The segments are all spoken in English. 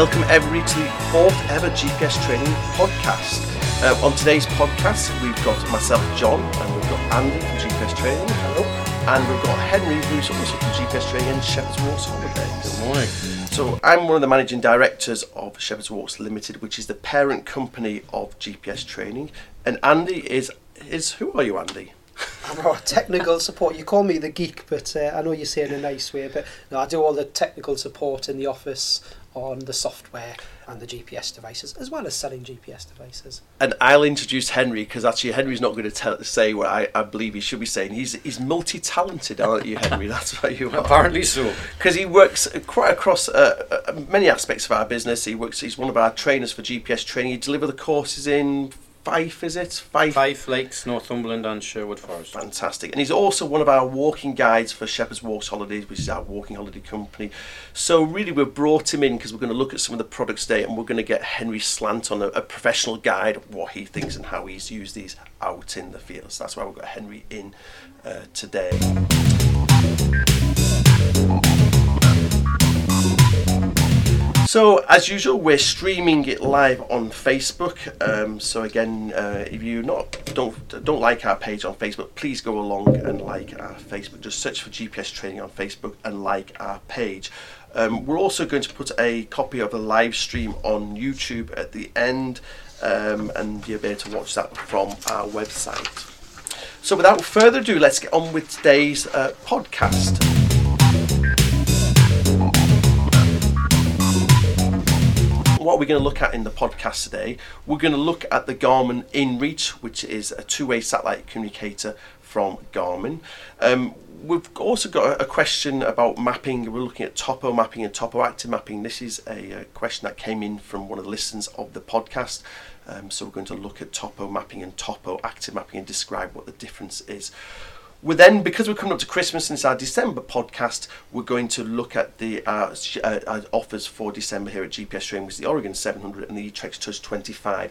Welcome everybody to the fourth ever GPS training podcast. Uh, on today's podcast, we've got myself, John, and we've got Andy from GPS Training. Hello. And we've got Henry, who's also from GPS Training and Shepherd's Walks Holidays. Good morning. So I'm one of the managing directors of Shepherd's Walks Limited, which is the parent company of GPS Training. And Andy is is who are you, Andy? I'm our technical support. You call me the geek, but uh, I know you say it in a nice way. But no, I do all the technical support in the office on the software and the GPS devices, as well as selling GPS devices. And I'll introduce Henry because actually Henry's not going to tell, say what I, I believe he should be saying. He's he's multi-talented, aren't you, Henry? That's what you are. Apparently so. Because he works quite across uh, uh, many aspects of our business. He works. He's one of our trainers for GPS training. He delivers the courses in Fife, is it? Fife. Fife Lakes, Northumberland, and Sherwood Forest. Fantastic. And he's also one of our walking guides for Shepherd's Walks Holidays, which is our walking holiday company. So, really, we've brought him in because we're going to look at some of the products today and we're going to get Henry Slant on a, a professional guide what he thinks and how he's used these out in the fields. So, that's why we've got Henry in uh, today. So, as usual, we're streaming it live on Facebook. Um, so again, uh, if you not don't don't like our page on Facebook, please go along and like our Facebook. Just search for GPS Training on Facebook and like our page. Um, we're also going to put a copy of the live stream on YouTube at the end, um, and you'll be able to watch that from our website. So, without further ado, let's get on with today's uh, podcast. What we're going to look at in the podcast today, we're going to look at the Garmin InReach, which is a two-way satellite communicator from Garmin. Um, we've also got a question about mapping. We're looking at topo mapping and topo active mapping. This is a, a question that came in from one of the listeners of the podcast. Um, so we're going to look at topo mapping and topo active mapping and describe what the difference is. We're then, because we're coming up to Christmas and it's our December podcast, we're going to look at the uh, uh, offers for December here at GPS Training, which is the Oregon 700 and the eTrex Touch 25,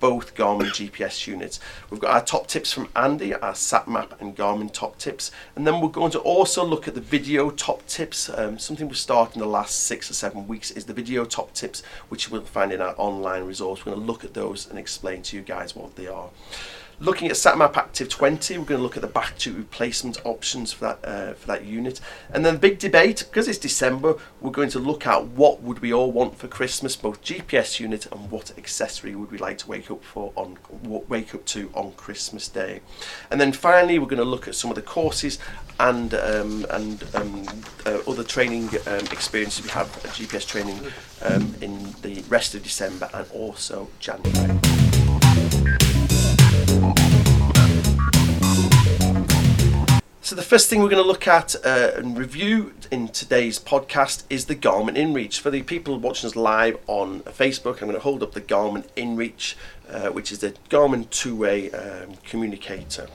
both Garmin GPS units. We've got our top tips from Andy, our SatMap and Garmin top tips, and then we're going to also look at the video top tips. Um, something we've started in the last six or seven weeks is the video top tips, which you will find in our online resource. We're going to look at those and explain to you guys what they are. Looking at SatMap Active 20, we're going to look at the battery replacement options for that uh, for that unit. And then the big debate, because it's December, we're going to look at what would we all want for Christmas, both GPS unit and what accessory would we like to wake up for on wake up to on Christmas Day. And then finally, we're going to look at some of the courses and um, and um, uh, other training um, experiences we have at GPS training um, in the rest of December and also January. So the first thing we're going to look at uh, and review in today's podcast is the Garmin InReach. For the people watching us live on Facebook, I'm going to hold up the Garmin InReach, uh, which is the Garmin two-way um, communicator.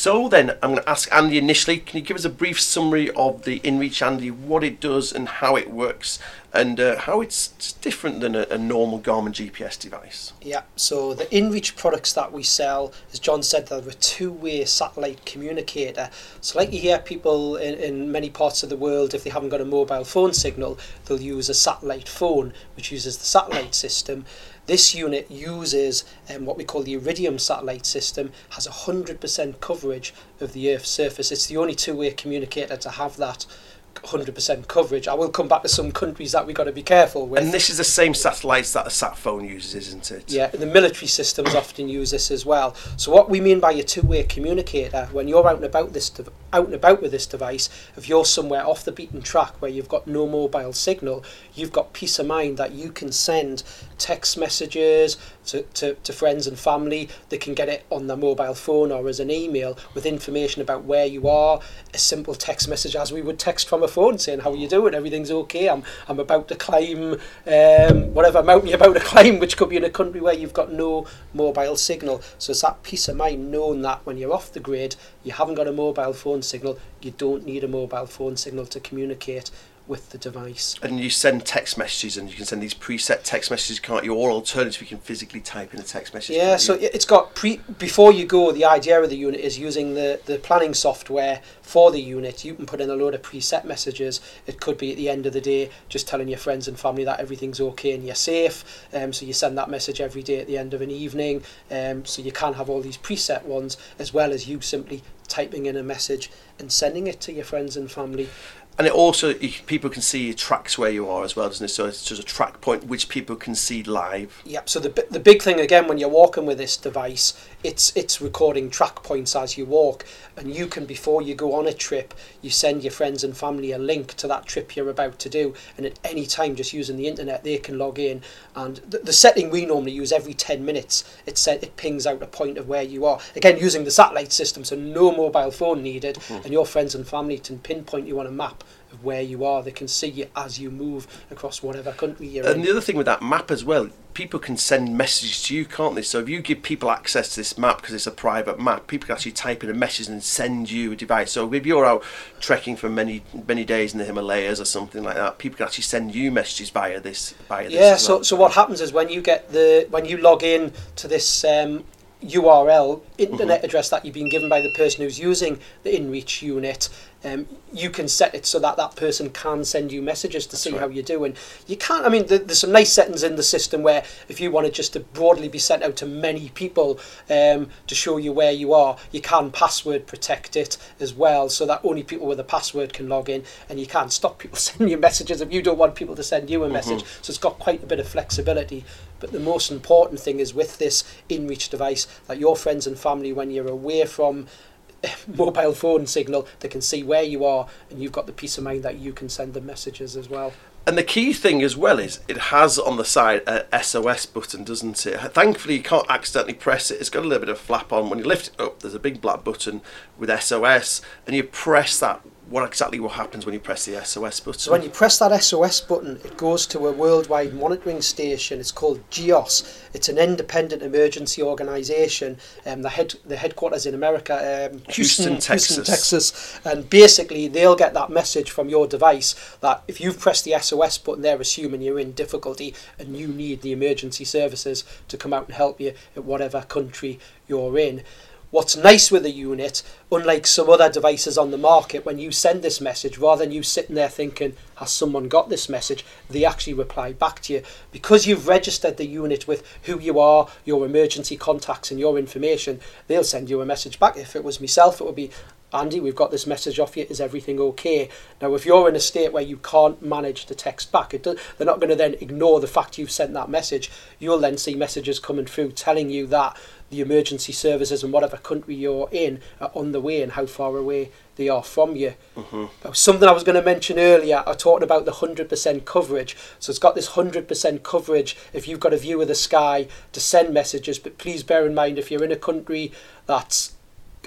So then, I'm going to ask Andy initially, can you give us a brief summary of the InReach, Andy, what it does and how it works, and uh, how it's different than a, a, normal Garmin GPS device. Yeah, so the InReach products that we sell, as John said, they're a two-way satellite communicator. So like you hear people in, in many parts of the world, if they haven't got a mobile phone signal, they'll use a satellite phone, which uses the satellite system. This unit uses um, what we call the Iridium satellite system, has 100% coverage of the Earth's surface. It's the only two-way communicator to have that 100% coverage. I will come back to some countries that we've got to be careful with. And this is the same satellites that a sat phone uses, isn't it? Yeah, the military systems often use this as well. So what we mean by a two-way communicator, when you're out and about this out and about with this device, if you're somewhere off the beaten track where you've got no mobile signal, you've got peace of mind that you can send text messages to, to, to friends and family. They can get it on their mobile phone or as an email with information about where you are. A simple text message as we would text from a phone saying, how are you doing? Everything's okay. I'm, I'm about to climb um, whatever mountain you're about to climb, which could be in a country where you've got no mobile signal. So it's that peace of mind knowing that when you're off the grid, you haven't got a mobile phone signal, you don't need a mobile phone signal to communicate with the device. And you send text messages, and you can send these preset text messages, can't you? Or alternative, you can physically type in a text message. Yeah, so it's got pre before you go. The idea of the unit is using the the planning software for the unit. You can put in a load of preset messages. It could be at the end of the day, just telling your friends and family that everything's okay and you're safe. Um, so you send that message every day at the end of an evening. Um, so you can have all these preset ones as well as you simply typing in a message and sending it to your friends and family. And it also people can see tracks where you are as well, doesn't it? So it's just a track point which people can see live. Yep. So the the big thing again when you're walking with this device, it's it's recording track points as you walk, and you can before you go on a trip, you send your friends and family a link to that trip you're about to do, and at any time just using the internet they can log in. And the, the setting we normally use every ten minutes, it set it pings out a point of where you are. Again using the satellite system, so no mobile phone needed, mm-hmm. and your friends and family can pinpoint you on a map of where you are. They can see you as you move across whatever country you're in. And the other thing with that map as well, people can send messages to you, can't they? So if you give people access to this map because it's a private map, people can actually type in a message and send you a device. So if you're out trekking for many many days in the Himalayas or something like that, people can actually send you messages via this via this. Yeah. So well. so what happens is when you get the when you log in to this um, URL internet address that you've been given by the person who's using the InReach unit, um, you can set it so that that person can send you messages to see right. how you're doing. You can't. I mean, there, there's some nice settings in the system where if you wanted just to broadly be sent out to many people um, to show you where you are, you can password protect it as well, so that only people with a password can log in, and you can't stop people sending you messages if you don't want people to send you a message. So it's got quite a bit of flexibility. But the most important thing is with this InReach device that your friends and family, when you're away from mobile phone signal, they can see where you are, and you've got the peace of mind that you can send them messages as well. And the key thing as well is it has on the side a SOS button, doesn't it? Thankfully, you can't accidentally press it. It's got a little bit of flap on. When you lift it up, there's a big black button with SOS, and you press that. What exactly what happens when you press the SOS button? So when you press that SOS button, it goes to a worldwide monitoring station. It's called GEOS. It's an independent emergency organisation. Um, the head the headquarters in America, um, Houston, Texas. Texas, and basically they'll get that message from your device that if you've pressed the SOS button, they're assuming you're in difficulty and you need the emergency services to come out and help you at whatever country you're in. What's nice with the unit, unlike some other devices on the market, when you send this message, rather than you sitting there thinking, has someone got this message, they actually reply back to you. Because you've registered the unit with who you are, your emergency contacts, and your information, they'll send you a message back. If it was myself, it would be, Andy, we've got this message off you. Is everything okay? Now, if you're in a state where you can't manage to text back, do, they're not going to then ignore the fact you've sent that message. You'll then see messages coming through telling you that the emergency services in whatever country you're in are on the way and how far away they are from you. Mm-hmm. Now, something I was going to mention earlier, uh, I talked about the 100% coverage. So it's got this 100% coverage if you've got a view of the sky to send messages. But please bear in mind if you're in a country that's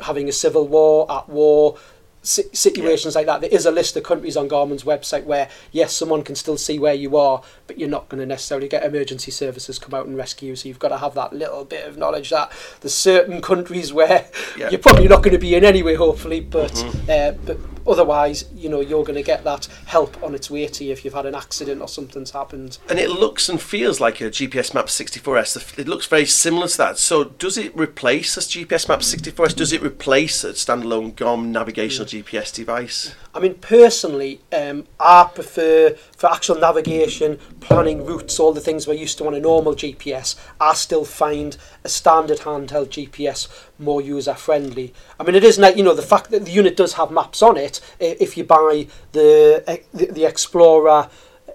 having a civil war, at war, si- situations like that, there is a list of countries on Garmin's website where, yes, someone can still see where you are, but you're not going to necessarily get emergency services come out and rescue you. So you've got to have that little bit of knowledge that there's certain countries where Yeah. you're probably not going to be in anyway, hopefully, but uh, but otherwise, you know, you're going to get that help on its way to you if you've had an accident or something's happened. and it looks and feels like a GPS Map 64S. It looks very similar to that. So, does it replace this GPS Map 64S? Does it replace a standalone Garmin navigational GPS device? I mean, personally, um, I prefer for actual navigation, planning routes, all the things we're used to on a normal GPS. I still find a standard handheld GPS more user friendly. I mean, it is you know, the fact that the unit does have maps on it. If you buy the eh, the, the Explorer.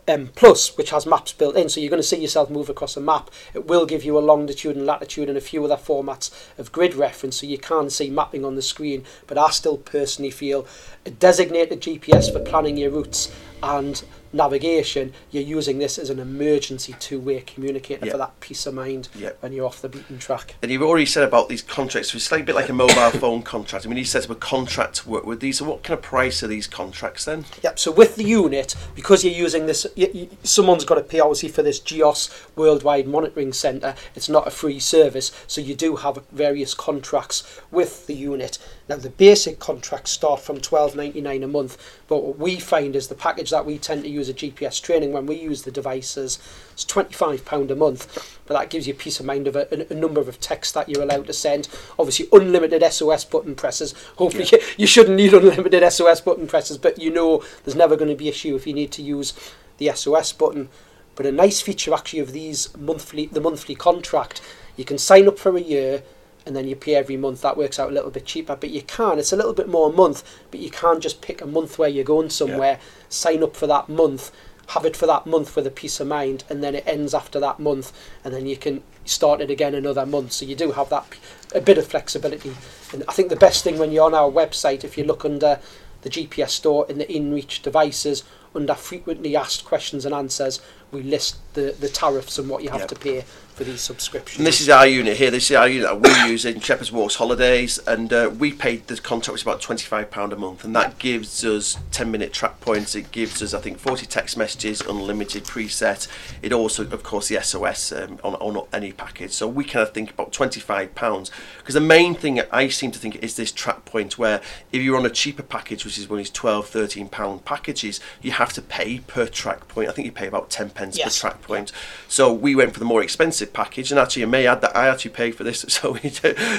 M Plus, which has maps built in, so you're going to see yourself move across a map. It will give you a longitude and latitude and a few other formats of grid reference, so you can see mapping on the screen. But I still personally feel a designated GPS for planning your routes and navigation, you're using this as an emergency two-way communicator Yeah. for that peace of mind Yeah. when you're off the beaten track. And you've already said about these contracts, so it's like a bit like a mobile phone contract. I mean, you set up a contract to work with these. So, what kind of price are these contracts then? Yep. So with the unit, because you're using this, y y someone's got to pay obviously for this GEOS Worldwide Monitoring Centre. It's not a free service, so you do have various contracts with the unit. Now the basic contracts start from twelve ninety nine a month, but what we find is the package that we tend to use a GPS training when we use the devices It's twenty five pound a month. But that gives you peace of mind of a, a, number of texts that you're allowed to send. Obviously, unlimited SOS button presses. Hopefully, you, you shouldn't need unlimited SOS button presses, but you know there's never going to be issue if you need to use the SOS button. But a nice feature actually of these monthly, the monthly contract, you can sign up for a year and then you pay every month. That works out a little bit cheaper, but you can. It's a little bit more a month, but you can't just pick a month where you're going somewhere, sign up for that month, have it for that month with a peace of mind, and then it ends after that month, and then you can start it again another month. So you do have that a bit of flexibility. And I think the best thing when you're on our website, if you look under the GPS store in the InReach devices, under frequently asked questions and answers, we list the, the tariffs and what you have Yep. to pay for these subscriptions. And this is our unit here. This is our unit that we use in Shepherd's Walks Holidays, and uh, we paid the contract was about twenty five pound a month, and that gives us ten minute track points. It gives us I think forty text messages, unlimited preset. It also, of course, the SOS um, on on any package. So we kind of think about twenty five pounds because the main thing I seem to think is this track point where if you're on a cheaper package, which is one of these 12, 13 pound packages, you have to pay per track point. I think you pay about ten pence Yes. per track point. So we went for the more expensive package, and actually, I may add that I actually paid for this. So we,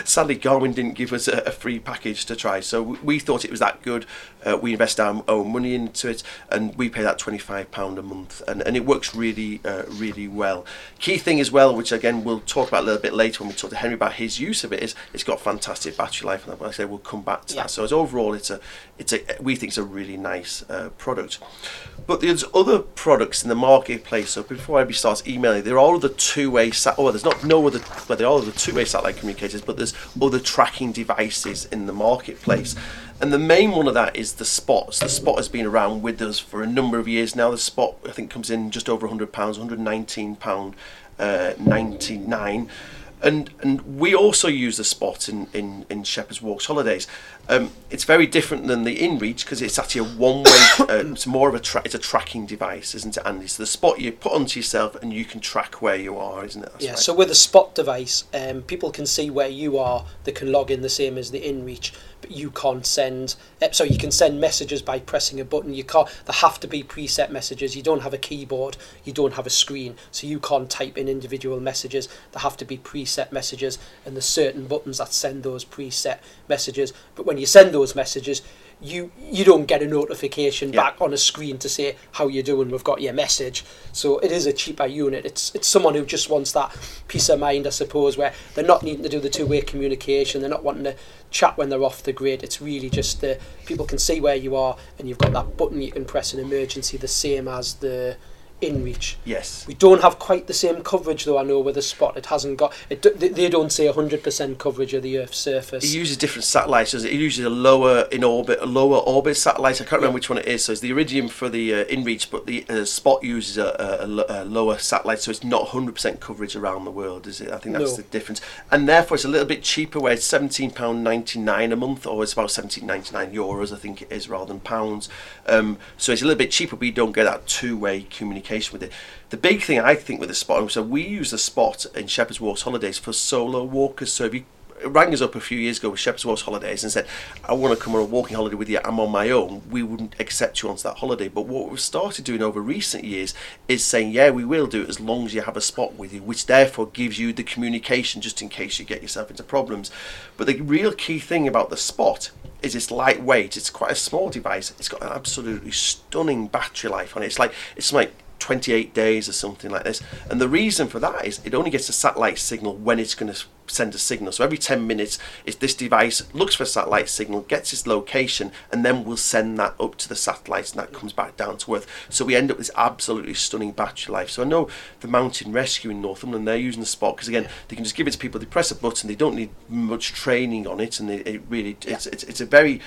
sadly, Garmin didn't give us a, a free package to try. So we, we thought it was that good. Uh, we invest our own money into it, and we pay that twenty five pound a month, and, and it works really, uh, really well. Key thing as well, which again we'll talk about a little bit later when we talk to Henry about his use of it, is it's got fantastic battery life, and like I say we'll come back to Yeah. that. So as overall, it's a, it's a, we think it's a really nice uh, product. But there's other products in the marketplace. So before I everybody starts emailing, there are other two-way sat. Oh, there's not no other. Well, there are other two-way satellite communicators, but there's other tracking devices in the marketplace. And the main one of that is the Spots. The Spot has been around with us for a number of years now. The Spot, I think, comes in just over hundred pounds, hundred nineteen pound uh, ninety nine. And and we also use the spot in, in, in Shepherd's Walks holidays. Um, it's very different than the InReach because it's actually a one-way. uh, it's more of a tra- it's a tracking device, isn't it, Andy? So the spot you put onto yourself and you can track where you are, isn't it? That's Yeah, right. so with a spot device, um, people can see where you are. They can log in the same as the InReach, but you can't send. Uh, so you can send messages by pressing a button. You can't. There have to be preset messages. You don't have a keyboard. You don't have a screen, so you can't type in individual messages. There have to be preset messages, and there's certain buttons that send those preset messages. But when you send those messages, you you don't get a notification Yeah. back on a screen to say how you're doing. We've got your message. So it is a cheaper unit. It's it's someone who just wants that peace of mind, I suppose, where they're not needing to do the two way communication. They're not wanting to chat when they're off the grid. It's really just the people can see where you are, and you've got that button you can press in emergency, the same as the InReach. yes. We don't have quite the same coverage though. I know with the spot, it hasn't got. It, they don't say 100% coverage of the Earth's surface. It uses different satellites. does It It uses a lower in orbit, a lower orbit satellite. I can't remember which one it is. So it's the Iridium for the uh, InReach, but the uh, Spot uses a, a, a lower satellite, so it's not 100% coverage around the world, is it? I think that's No. the difference. And therefore, it's a little bit cheaper, where it's £17.99 a month, or it's about 17.99 euros, I think it is, rather than pounds. Um, so it's a little bit cheaper, but you don't get that two-way communication with it. The big thing I think with the Spot, so we use the Spot in Shepherd's Walks holidays for solo walkers. So if you rang us up a few years ago with Shepherd's Walks holidays and said, I want to come on a walking holiday with you, I'm on my own, we wouldn't accept you onto that holiday. But what we've started doing over recent years is saying, yeah, we will do it as long as you have a spot with you, which therefore gives you the communication just in case you get yourself into problems. But the real key thing about the spot is it's lightweight, it's quite a small device, it's got an absolutely stunning battery life on it. It's like, it's like 28 days or something like this. And the reason for that is it only gets a satellite signal when it's going to send a signal. So every 10 minutes, it's this device looks for a satellite signal, gets its location, and then we'll send that up to the satellites, and that comes back down to Earth. So we end up with this absolutely stunning battery life. So I know the Mountain Rescue in Northumberland, they're using the spot because again, they can just give it to people. They press a button, they don't need much training on it, and they, it really it's, it's it's a very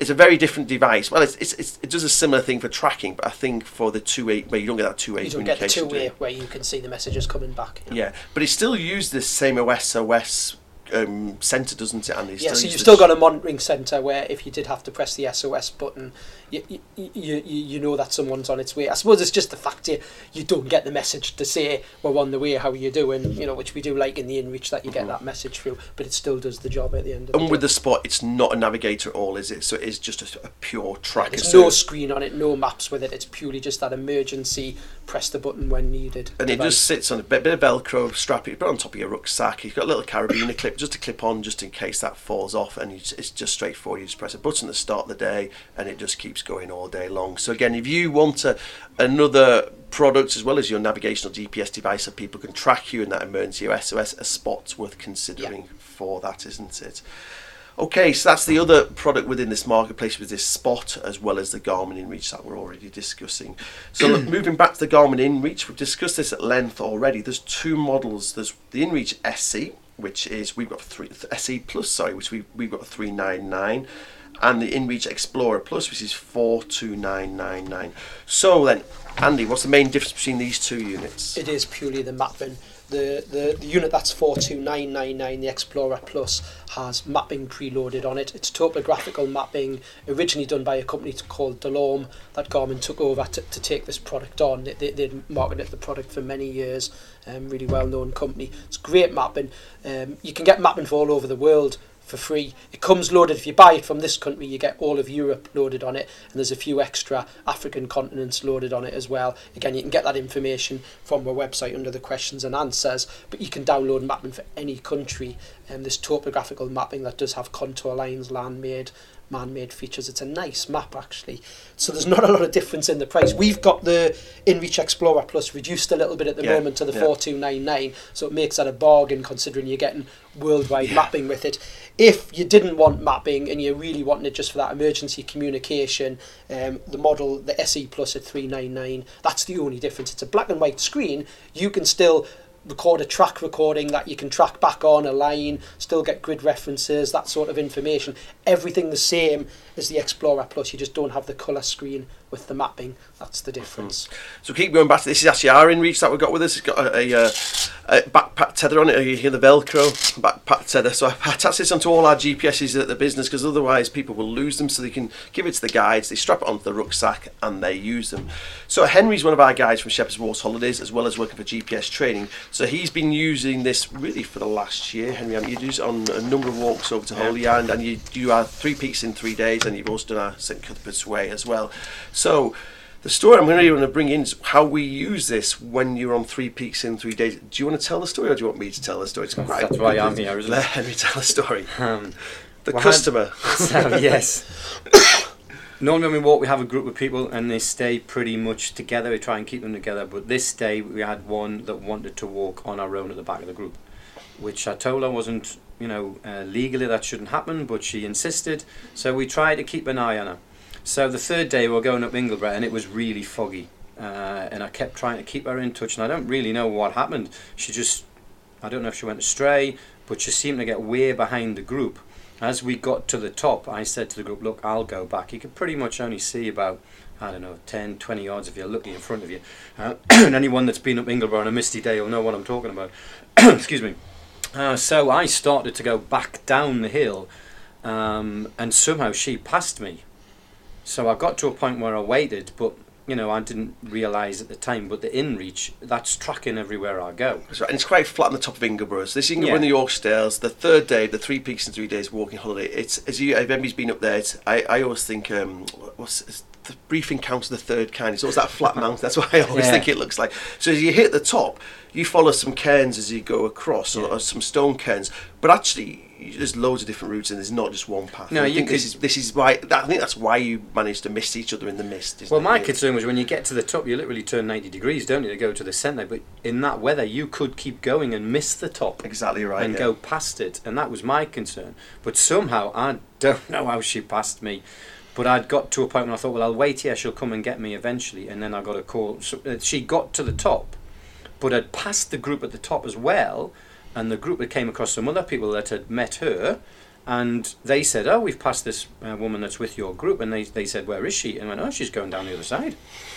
it's a very different device. Well, it's, it's, it's, it does a similar thing for tracking, but I think for the two way, where you don't get that two way You don't get the two way where you can see the messages coming back. you know. Yeah, but it still uses the same OS OS um, center, doesn't it? And it Yeah, so you've still got a monitoring centre where if you did have to press the SOS button, you, you, you, you know that someone's on its way. I suppose it's just the fact you, you don't get the message to say we're on the way, how are you doing, you know, which we do like in the InReach that you get that message through, but it still does the job at the end of And the with day. the spot, it's not a navigator at all, is it? So it is just a, a pure tracker. There's so no screen on it, no maps with it. It's purely just that emergency press the button when needed. and it just sits on a bit, bit of Velcro strap. You put it on top of your rucksack. You've got a little carabiner clip just to clip on, just in case that falls off. And it's, it's just straightforward. You just press a button to start the day, and it just keeps going all day long. So again, if you want a, another product as well as your navigational GPS device, so people can track you in that emergency or SOS, a spot's worth considering for that, isn't it? Okay, so that's the other product within this marketplace with this Spot as well as the Garmin InReach that we're already discussing. So look, moving back to the Garmin InReach, we've discussed this at length already. There's two models. There's the InReach SE, which is we've got three SE Plus, sorry, which we we've got three nine nine, and the InReach Explorer Plus, which is four two nine nine nine. So then, Andy, what's the main difference between these two units? It is purely the mapping. The, the, the unit that's 42999, the Explorer Plus, has mapping preloaded on it. It's topographical mapping, originally done by a company called DeLorme that Garmin took over to, to take this product on. They, they, marketed the product for many years, um, really well known company. It's great mapping. Um, you can get mapping for all over the world for free. It comes loaded. If you buy it from this country, you get all of Europe loaded on it, and there's a few extra African continents loaded on it as well. Again, you can get that information from our website under the questions and answers, but you can download mapping for any country. And this topographical mapping that does have contour lines, land-made, man-made features. It's a nice map actually. So there's not a lot of difference in the price. We've got the InReach Explorer Plus reduced a little bit at the Yeah, moment to the yeah. 4299, so it makes that a bargain considering you're getting worldwide mapping with it. If you didn't want mapping and you're really wanting it just for that emergency communication, um, the model, the SE Plus at 399, that's the only difference. It's a black and white screen. You can still record a track recording that you can track back on a line, still get grid references, that sort of information. Everything the same as the Explorer Plus, you just don't have the colour screen with the mapping. That's the difference. So keep going back to this. Is actually our InReach that we've got with us. It's got a, a, uh, a backpack tether on it. You hear the Velcro backpack tether. So I attach this onto all our GPSs at the business because otherwise people will lose them. So they can give it to the guides. They strap it onto the rucksack and they use them. So Henry's one of our guides from Shepherd's Walks Holidays as well as working for GPS training. So he's been using this really for the last year. Henry, haven't you used it on a number of walks over to Holy Island and you do our three peaks in three days and you've also done our St Cuthbert's Way as well. So the story I'm really going to bring in is how we use this when you're on three peaks in three days. Do you want to tell the story or do you want me to tell the story? It's quite- That's why I'm here, isn't Let it? Henry tell the story. Um, The Well, customer. so yes. Normally when we walk, we have a group of people, and they stay pretty much together. We try and keep them together. But this day, we had one that wanted to walk on our own at the back of the group, which I told her wasn't, you know, uh, legally that shouldn't happen. But she insisted, so we tried to keep an eye on her. So the third day, we were going up Ingleborough, and it was really foggy. Uh, and I kept trying to keep her in touch, and I don't really know what happened. She just, I don't know if she went astray, but she seemed to get way behind the group. As we got to the top, I said to the group, Look, I'll go back. You could pretty much only see about, I don't know, 10, 20 yards if you're looking in front of you. Uh, and anyone that's been up Ingleborough on a misty day will know what I'm talking about. Excuse me. Uh, so I started to go back down the hill, um, and somehow she passed me. So I got to a point where I waited, but you know I didn't realise at the time. But the InReach, that's tracking everywhere I go. That's right, and it's quite flat on the top of Ingleborough. So this is Ingleborough Yeah. in the York Dales. The third day, the three peaks in three days walking holiday. It's as you, if anybody's been up there, I, I always think um, what's the brief encounter of the third kind. It's always that flat mountain. That's what I always Yeah. think it looks like. So as you hit the top, you follow some cairns as you go across, or, Yeah. or some stone cairns. But actually, there's loads of different routes, and there's not just one path. No, I you think this is this is why I think that's why you managed to miss each other in the mist. Well, my really? concern was when you get to the top, you literally turn 90 degrees, don't you, to go to the centre. But in that weather, you could keep going and miss the top exactly right. and yeah. go past it. And that was my concern. But somehow, I don't know how she passed me. But I'd got to a point where I thought, well, I'll wait here, she'll come and get me eventually. And then I got a call. So, uh, she got to the top, but had passed the group at the top as well. And the group had came across some other people that had met her. And they said, "Oh, we've passed this uh, woman that's with your group," and they they said, "Where is she?" And I went, "Oh, she's going down the other side."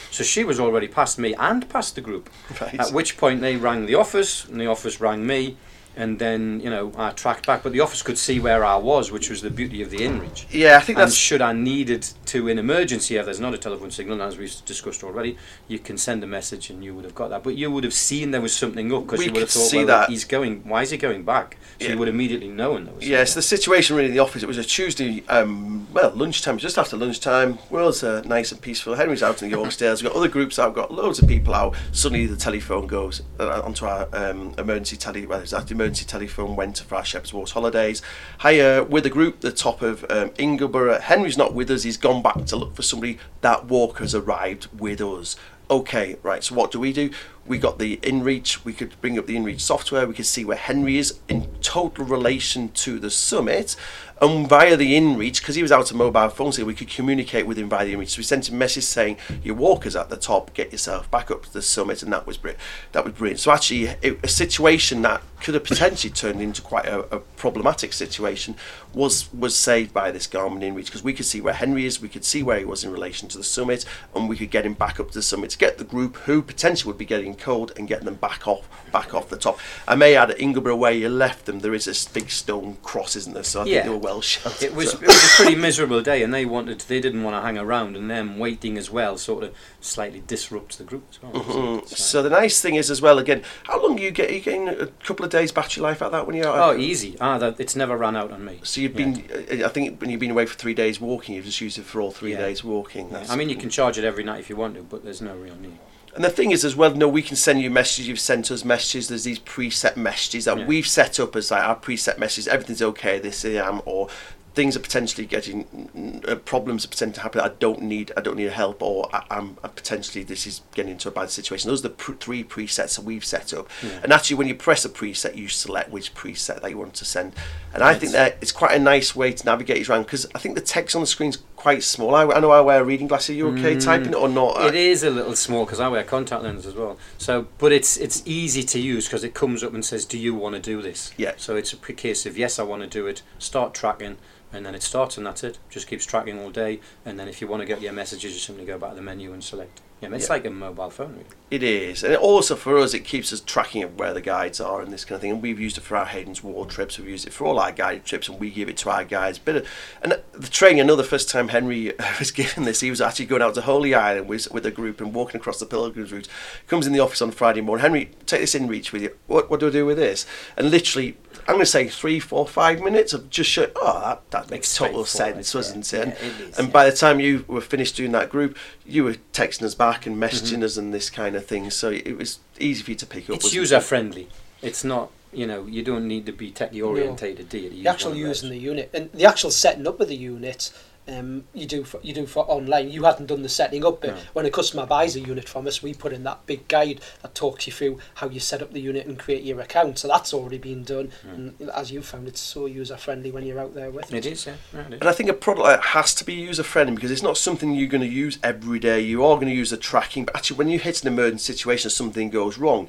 So she was already past me and past the group. Right. At which point they rang the office, and the office rang me, and then you know I tracked back. But the office could see where I was, which was the beauty of the InReach. Yeah, I think And that's should I needed to, in emergency, if there's not a telephone signal, as we've discussed already, you can send a message and you would have got that. But you would have seen there was something up because you would have thought, well, that. he's going. Why is he going back? So Yeah. you would immediately known there was. Yes, something the situation really in the office. It was a Tuesday, um, well, lunchtime, just after lunchtime. World's uh, nice and peaceful. Henry's out in the Yorkstairs. We've got other groups out. Got loads of people out. Suddenly the telephone goes uh, onto our um, emergency tele. Well, it's our emergency telephone went for our Shepherd's Walks holidays. Hi, uh, we're the group, the top of um, Ingleborough. Henry's not with us. He's gone back to look for somebody. That walker's arrived with us. Okay, right. So what do we do? We got the InReach. We could bring up the InReach software. We could see where Henry is in total relation to the summit, and via the InReach, because he was out of mobile phone, so we could communicate with him via the InReach. So we sent him a message saying, "Your walker's at the top. Get yourself back up to the summit," and that was brilliant. That was brilliant. So actually, it, a situation that could have potentially turned into quite a, a problematic situation was was saved by this Garmin InReach because we could see where Henry is, we could see where he was in relation to the summit, and we could get him back up to the summit to get the group who potentially would be getting cold and getting them back off back off the top. I may add at Ingleborough where you left them, there is a big stone cross, isn't there? So I Yeah. think they were well sheltered. It was, so- it was a pretty miserable day, and they wanted they didn't want to hang around, and them waiting as well sort of slightly disrupts the group as well. Mhm. So- So the nice thing is as well again, how long you get? Are you getting a couple of days battery life out that when you're out? oh, easy. Ah, that it's never ran out on me. So you've been, uh, I think when you've been away for three days walking, you've just used it for all three Yeah. days walking. Yeah. That's I mean, you can charge it every night if you want to, but there's no real need. And the thing is, as well, no, we can send you messages. You've sent us messages. There's these preset messages that Yeah. we've set up as like our preset messages. Everything's okay. This I am, or things are potentially getting uh, problems are potentially happening. I don't need. I don't need help, or I, I'm uh, potentially this is getting into a bad situation. Those are the pr- three presets that we've set up. Yeah. And actually, when you press a preset, you select which preset that you want to send. And I think that it's quite a nice way to navigate around because I think the text on the screen's quite small. I, I know I wear reading glasses. Are you okay Mm. typing it or not? It is a little small because I wear contact lenses as well. So, but it's it's easy to use because it comes up and says, "Do you want to do this?" Yeah. So it's a case of yes, I want to do it. Start tracking, and then it starts, and that's it. Just keeps tracking all day, and then if you want to get your messages, you simply go back to the menu and select. Yeah, it's Yeah. like a mobile phone. Really. It is, and it also for us, it keeps us tracking of where the guides are and this kind of thing. And we've used it for our Hadrian's Wall trips. We've used it for all our guided trips, and we give it to our guides. Bit of, and the training. Know the first time Henry was given this, he was actually going out to Holy Island with with a group and walking across the pilgrims route. Comes in the office on Friday morning. Henry, take this InReach with you. What what do I do with this? And literally, I'm going to say three, four, five minutes of just show. Oh, that, that makes total sense, yeah. wasn't it? And, Yeah, it is, and yeah. by the time you were finished doing that group, you were texting us back and messaging Mhm. us and this kind of thing. So it was easy for you to pick up. It's user it? friendly. It's not. You know, you don't need to be techie orientated, do you? to use the actual one of those? using the unit and the actual setting up of the unit um, you do for, you do for online you hadn't done the setting up but No. when a customer buys a unit from us we put in that big guide that talks you through how you set up the unit and create your account so that's already been done Mm. and as you found it's so user friendly when you're out there with it. It is, yeah. yeah it is. And I think a product like that has to be user friendly because it's not something you're going to use every day. You are going to use the tracking, but actually, when you hit an emergency situation, or something goes wrong.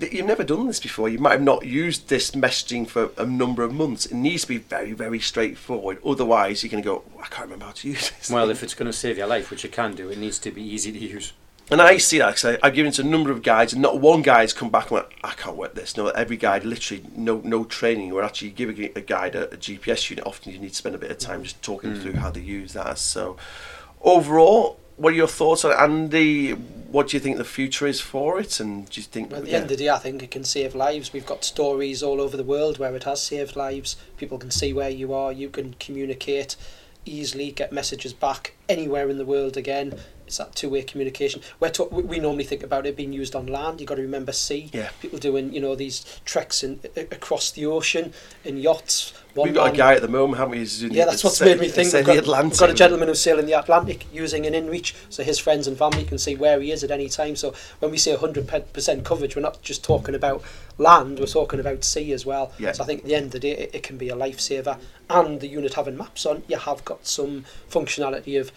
You've never done this before. You might have not used this messaging for a number of months. It needs to be very, very straightforward. Otherwise, you're going to go, "Oh, I can't remember how to use this. Well, thing." if it's going to save your life, which it can do, it needs to be easy to use. And I see that because I've given it to a number of guides, and not one guide's come back and went, I can't work this. No, every guide, literally, no no training. We're actually giving a guide a, a GPS unit. Often you need to spend a bit of time just talking Mm. through how they use that. So, overall, what are your thoughts on it, Andy? What do you think the future is for it? And do you think at the yeah. end of the day, I think it can save lives. We've got stories all over the world where it has saved lives. People can see where you are. You can communicate easily, get messages back anywhere in the world again. It's that two-way communication. We're to- we we normally think about it being used on land. You've got to remember sea. Yeah. People doing, you know, these treks in, across the ocean in yachts. One We've got a guy at the moment, haven't we? who's yeah, the- that's what's made me think. We've the got, Atlantic. we've got a gentleman who's sailing the Atlantic using an InReach, so his friends and family can see where he is at any time. So when we say 100% coverage, we're not just talking about land, we're talking about sea as well. Yeah. So I think at the end of the day, it, it can be a lifesaver. And the unit having maps on, you have got some functionality of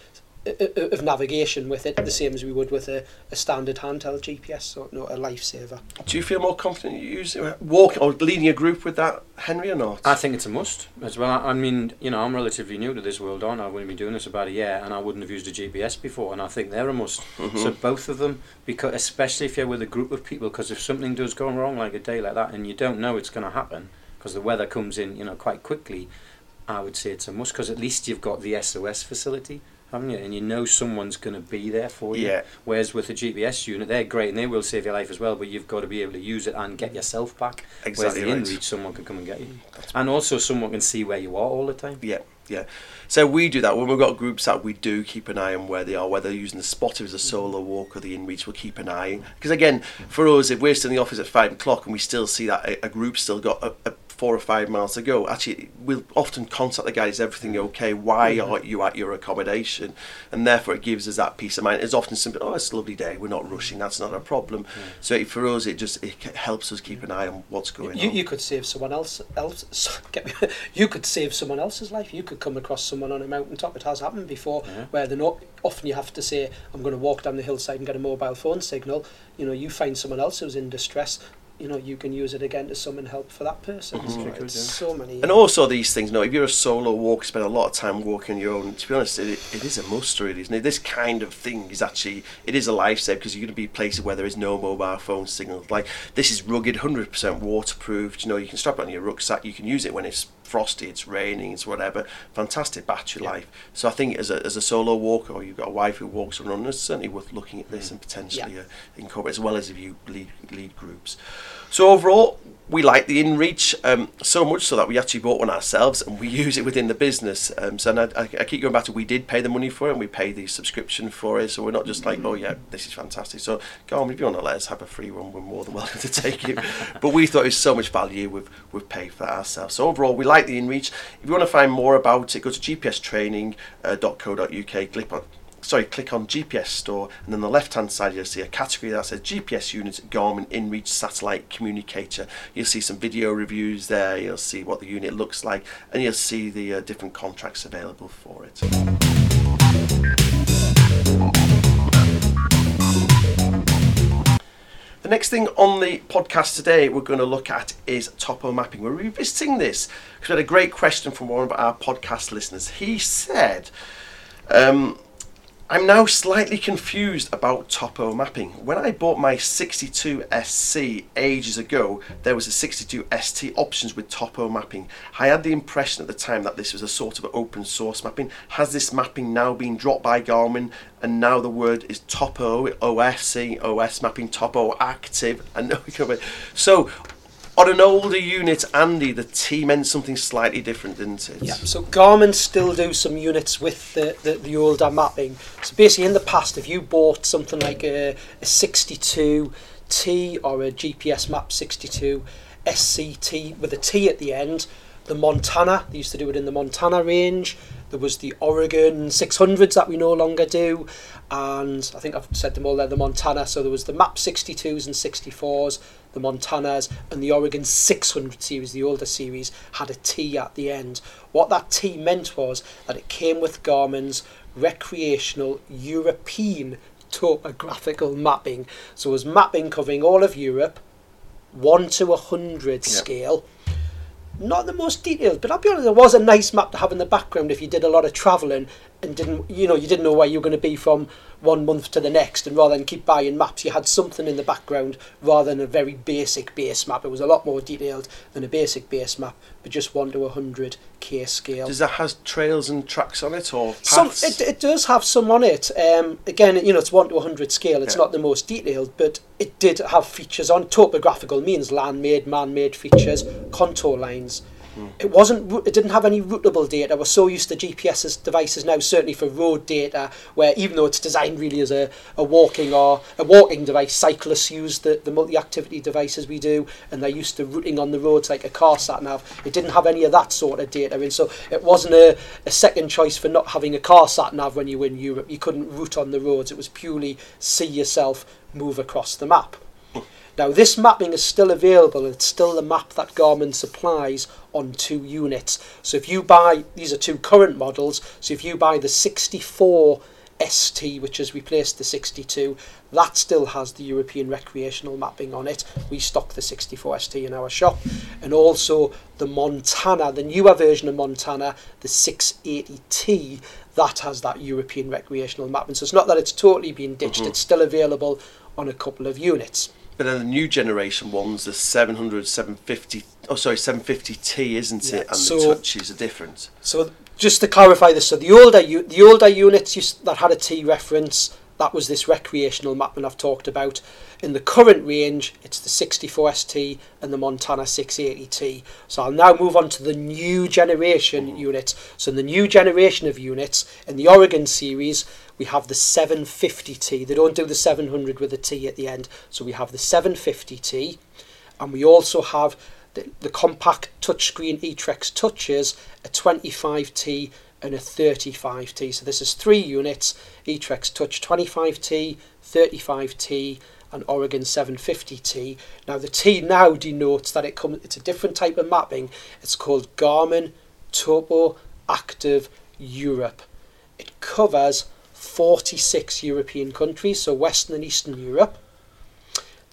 of of navigation with it, the same as we would with a, a standard handheld GPS, so no, a lifesaver. Do you feel more confident using walking or leading a group with that, Henry, or not? I think it's a must as well. I, I mean, you know, I'm relatively new to this world, aren't I? I've only been doing this about a year, and I wouldn't have used a GPS before, and I think they're a must. Mhm. So both of them, because especially if you're with a group of people, because if something does go wrong, like a day like that, and you don't know it's going to happen, because the weather comes in, you know, quite quickly, I would say it's a must, because at least you've got the SOS facility. Haven't you? And you know someone's going to be there for you. yeah, Whereas with a GPS unit, they're great and they will save your life as well, but you've got to be able to use it and get yourself back. exactly Whereas right. the InReach, someone can come and get you. And also someone can see where you are all the time. Yeah, yeah. So we do that when we've got groups out. We do keep an eye on where they are, whether they're using the spot as a solo walk or the InReach. We'll keep an eye because again, for us, if we're still in the office at five o'clock and we still see that a, a group still got a, a four or five miles to go, actually, we'll often contact the guys. Is everything okay? Why mm-hmm. aren't you at your accommodation? And therefore, it gives us that peace of mind. It's often simple. Oh, it's a lovely day. We're not rushing. That's not a problem. Mm. So it, for us, it just it helps us keep an eye on what's going You, on. you could save someone else. else you could save someone else's life. You could come across someone on a mountaintop. It has happened before, Yeah. where they're not. Often you have to say, "I'm going to walk down the hillside and get a mobile phone signal." You know, you find someone else who's in distress. You know, you can use it again to summon help for that person. Mhm. So Very good, it's yeah. so many. And also these things, you know, if you're a solo walker, spend a lot of time walking on your own. To be honest, it, it is a must, really, isn't it? This kind of thing is actually it is a lifesaver because you're going to be places where there is no mobile phone signal. Like this is rugged, hundred percent waterproof. You know, you can strap it on your rucksack. You can use it when it's frosty, it's raining, it's whatever. Fantastic battery Yeah. life. So I think as a as a solo walker, or you've got a wife who walks around, it's certainly worth looking at this and potentially uh, incorporate as well as if you lead lead groups. So overall, we like the InReach um, so much so that we actually bought one ourselves and we use it within the business. Um, so and I, I, I keep going back to we did pay the money for it and we pay the subscription for it. So we're not just like, oh yeah, this is fantastic. So go on, if you want to let us have a free one, we're more than welcome to take it. but we thought it was so much value, we've, we've paid for ourselves. So overall, we like the InReach. If you want to find more about it, go to gpstraining.co.uk, click on sorry, click on GPS store, and then the left hand side you'll see a category that says GPS unit Garmin InReach satellite communicator. You'll see some video reviews there, you'll see what the unit looks like, and you'll see the uh, different contracts available for it. The next thing on the podcast today we're going to look at is topo mapping. We're revisiting this because we had a great question from one of our podcast listeners. He said, um, I'm now slightly confused about topo mapping. When I bought my 62SC ages ago, there was a 62ST options with topo mapping. I had the impression at the time that this was a sort of open source mapping. Has this mapping now been dropped by Garmin and now the word is topo, OSC, OS mapping, topo active, and so on an older unit, Andy, the T meant something slightly different, didn't it? Yeah, so Garmin still do some units with the, the, the older mapping. So basically, in the past, if you bought something like a, a 62T or a GPS Map 62 SCT with a T at the end, the Montana, they used to do it in the Montana range. There was the Oregon 600s that we no longer do, and I think I've said them all there. The Montana, so there was the Map 62s and 64s, the Montanas, and the Oregon 600 series, the older series, had a T at the end. What that T meant was that it came with Garmin's recreational European topographical mapping. So it was mapping covering all of Europe, 1 to 100 Yeah. scale. Not the most detailed, but I'll be honest, it was a nice map to have in the background if you did a lot of travelling and didn't, you know, you didn't know where you were going to be from one month to the next. And rather than keep buying maps, you had something in the background rather than a very basic base map. It was a lot more detailed than a basic base map, but just 1 to 100 k scale. Does that has trails and tracks on it or Some, paths? it, it does have some on it. Um, again, you know, it's 1 to 100 scale. It's Yeah. not the most detailed, but it did have features on. Topographical means land-made, man-made features, contour lines. It wasn't. It didn't have any routable data. We're so used to GPS devices now, certainly for road data, where even though it's designed really as a, a walking or a walking device, cyclists use the, the multi-activity devices we do, and they're used to routing on the roads like a car sat nav. It didn't have any of that sort of data, and so it wasn't a, a second choice for not having a car sat nav when you were in Europe. You couldn't route on the roads. It was purely see yourself move across the map. Now, this mapping is still available. It's still the map that Garmin supplies on two units. So, if you buy, these are two current models. So, if you buy the 64 ST, which has replaced the 62, that still has the European recreational mapping on it. We stock the 64 ST in our shop. And also the Montana, the newer version of Montana, the 680T, that has that European recreational mapping. So it's not that it's totally been ditched, mm-hmm. it's still available on a couple of units. But then the new generation ones, the 700, 750, oh sorry, 750T, isn't Yeah, it? And so- the touches are different. So just to clarify this, so the older u- the older units used, that had a T reference, that was this recreational mapping I've talked about. In the current range, it's the 64ST and the Montana 680T. So I'll now move on to the new generation mm-hmm. units. So in the new generation of units, in the Oregon series, we have the 750T. They don't do the 700 with a T at the end. So we have the 750T, and we also have the, the compact touchscreen eTrex touches, a 25T and a 35T. So this is three units, eTrex Touch 25T, 35T and Oregon 750T. Now the T now denotes that it comes it's a different type of mapping. It's called Garmin Topo Active Europe. It covers 46 European countries, so Western and Eastern Europe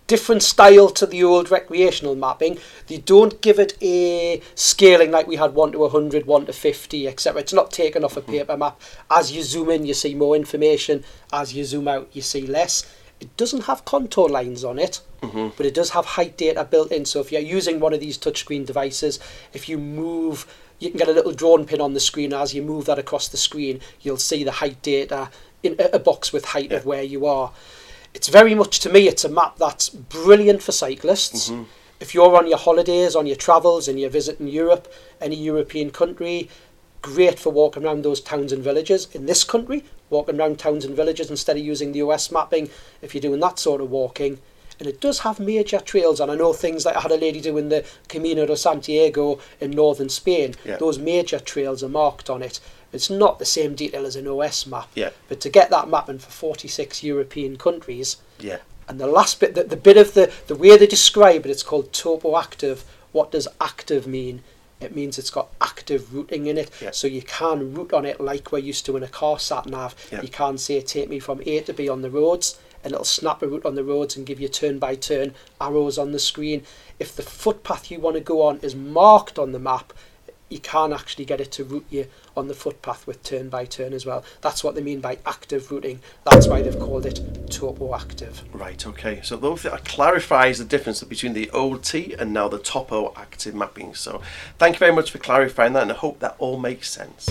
different style to the old recreational mapping. They don't give it a scaling like we had 1 to 100, 1 to 50, etc. It's not taken off a mm-hmm. paper map. As you zoom in, you see more information. As you zoom out, you see less. It doesn't have contour lines on it, mm-hmm. but it does have height data built in. So if you're using one of these touchscreen devices, if you move, you can get a little drawn pin on the screen. As you move that across the screen, you'll see the height data in a box with height of where you are. It's very much to me it's a map that's brilliant for cyclists. Mm-hmm. If you're on your holidays on your travels and you're visiting europe any european country great for walking around those towns and villages. In this country walking around towns and villages instead of using the os mapping if you're doing that sort of walking and it does have major trails and i know things like i had a lady doing the camino de santiago in northern spain Yeah. those major trails are marked on it it's not the same detail as an os map Yeah. but to get that mapping for 46 European countries, Yeah. and the last bit, the, the bit of the, the way they describe it, it's called topo active. What does active mean? It means it's got active routing in it, Yeah. so you can route on it like we're used to in a car sat nav. Yeah. You can say, take me from A to B on the roads, and it'll snap a route on the roads and give you turn by turn arrows on the screen. If the footpath you want to go on is marked on the map, you can actually get it to route you on the footpath with turn by turn as well. That's what they mean by active routing. That's why they've called it topo active. Right, okay. So that clarifies the difference between the old T and now the Topo active mapping. So thank you very much for clarifying that and I hope that all makes sense.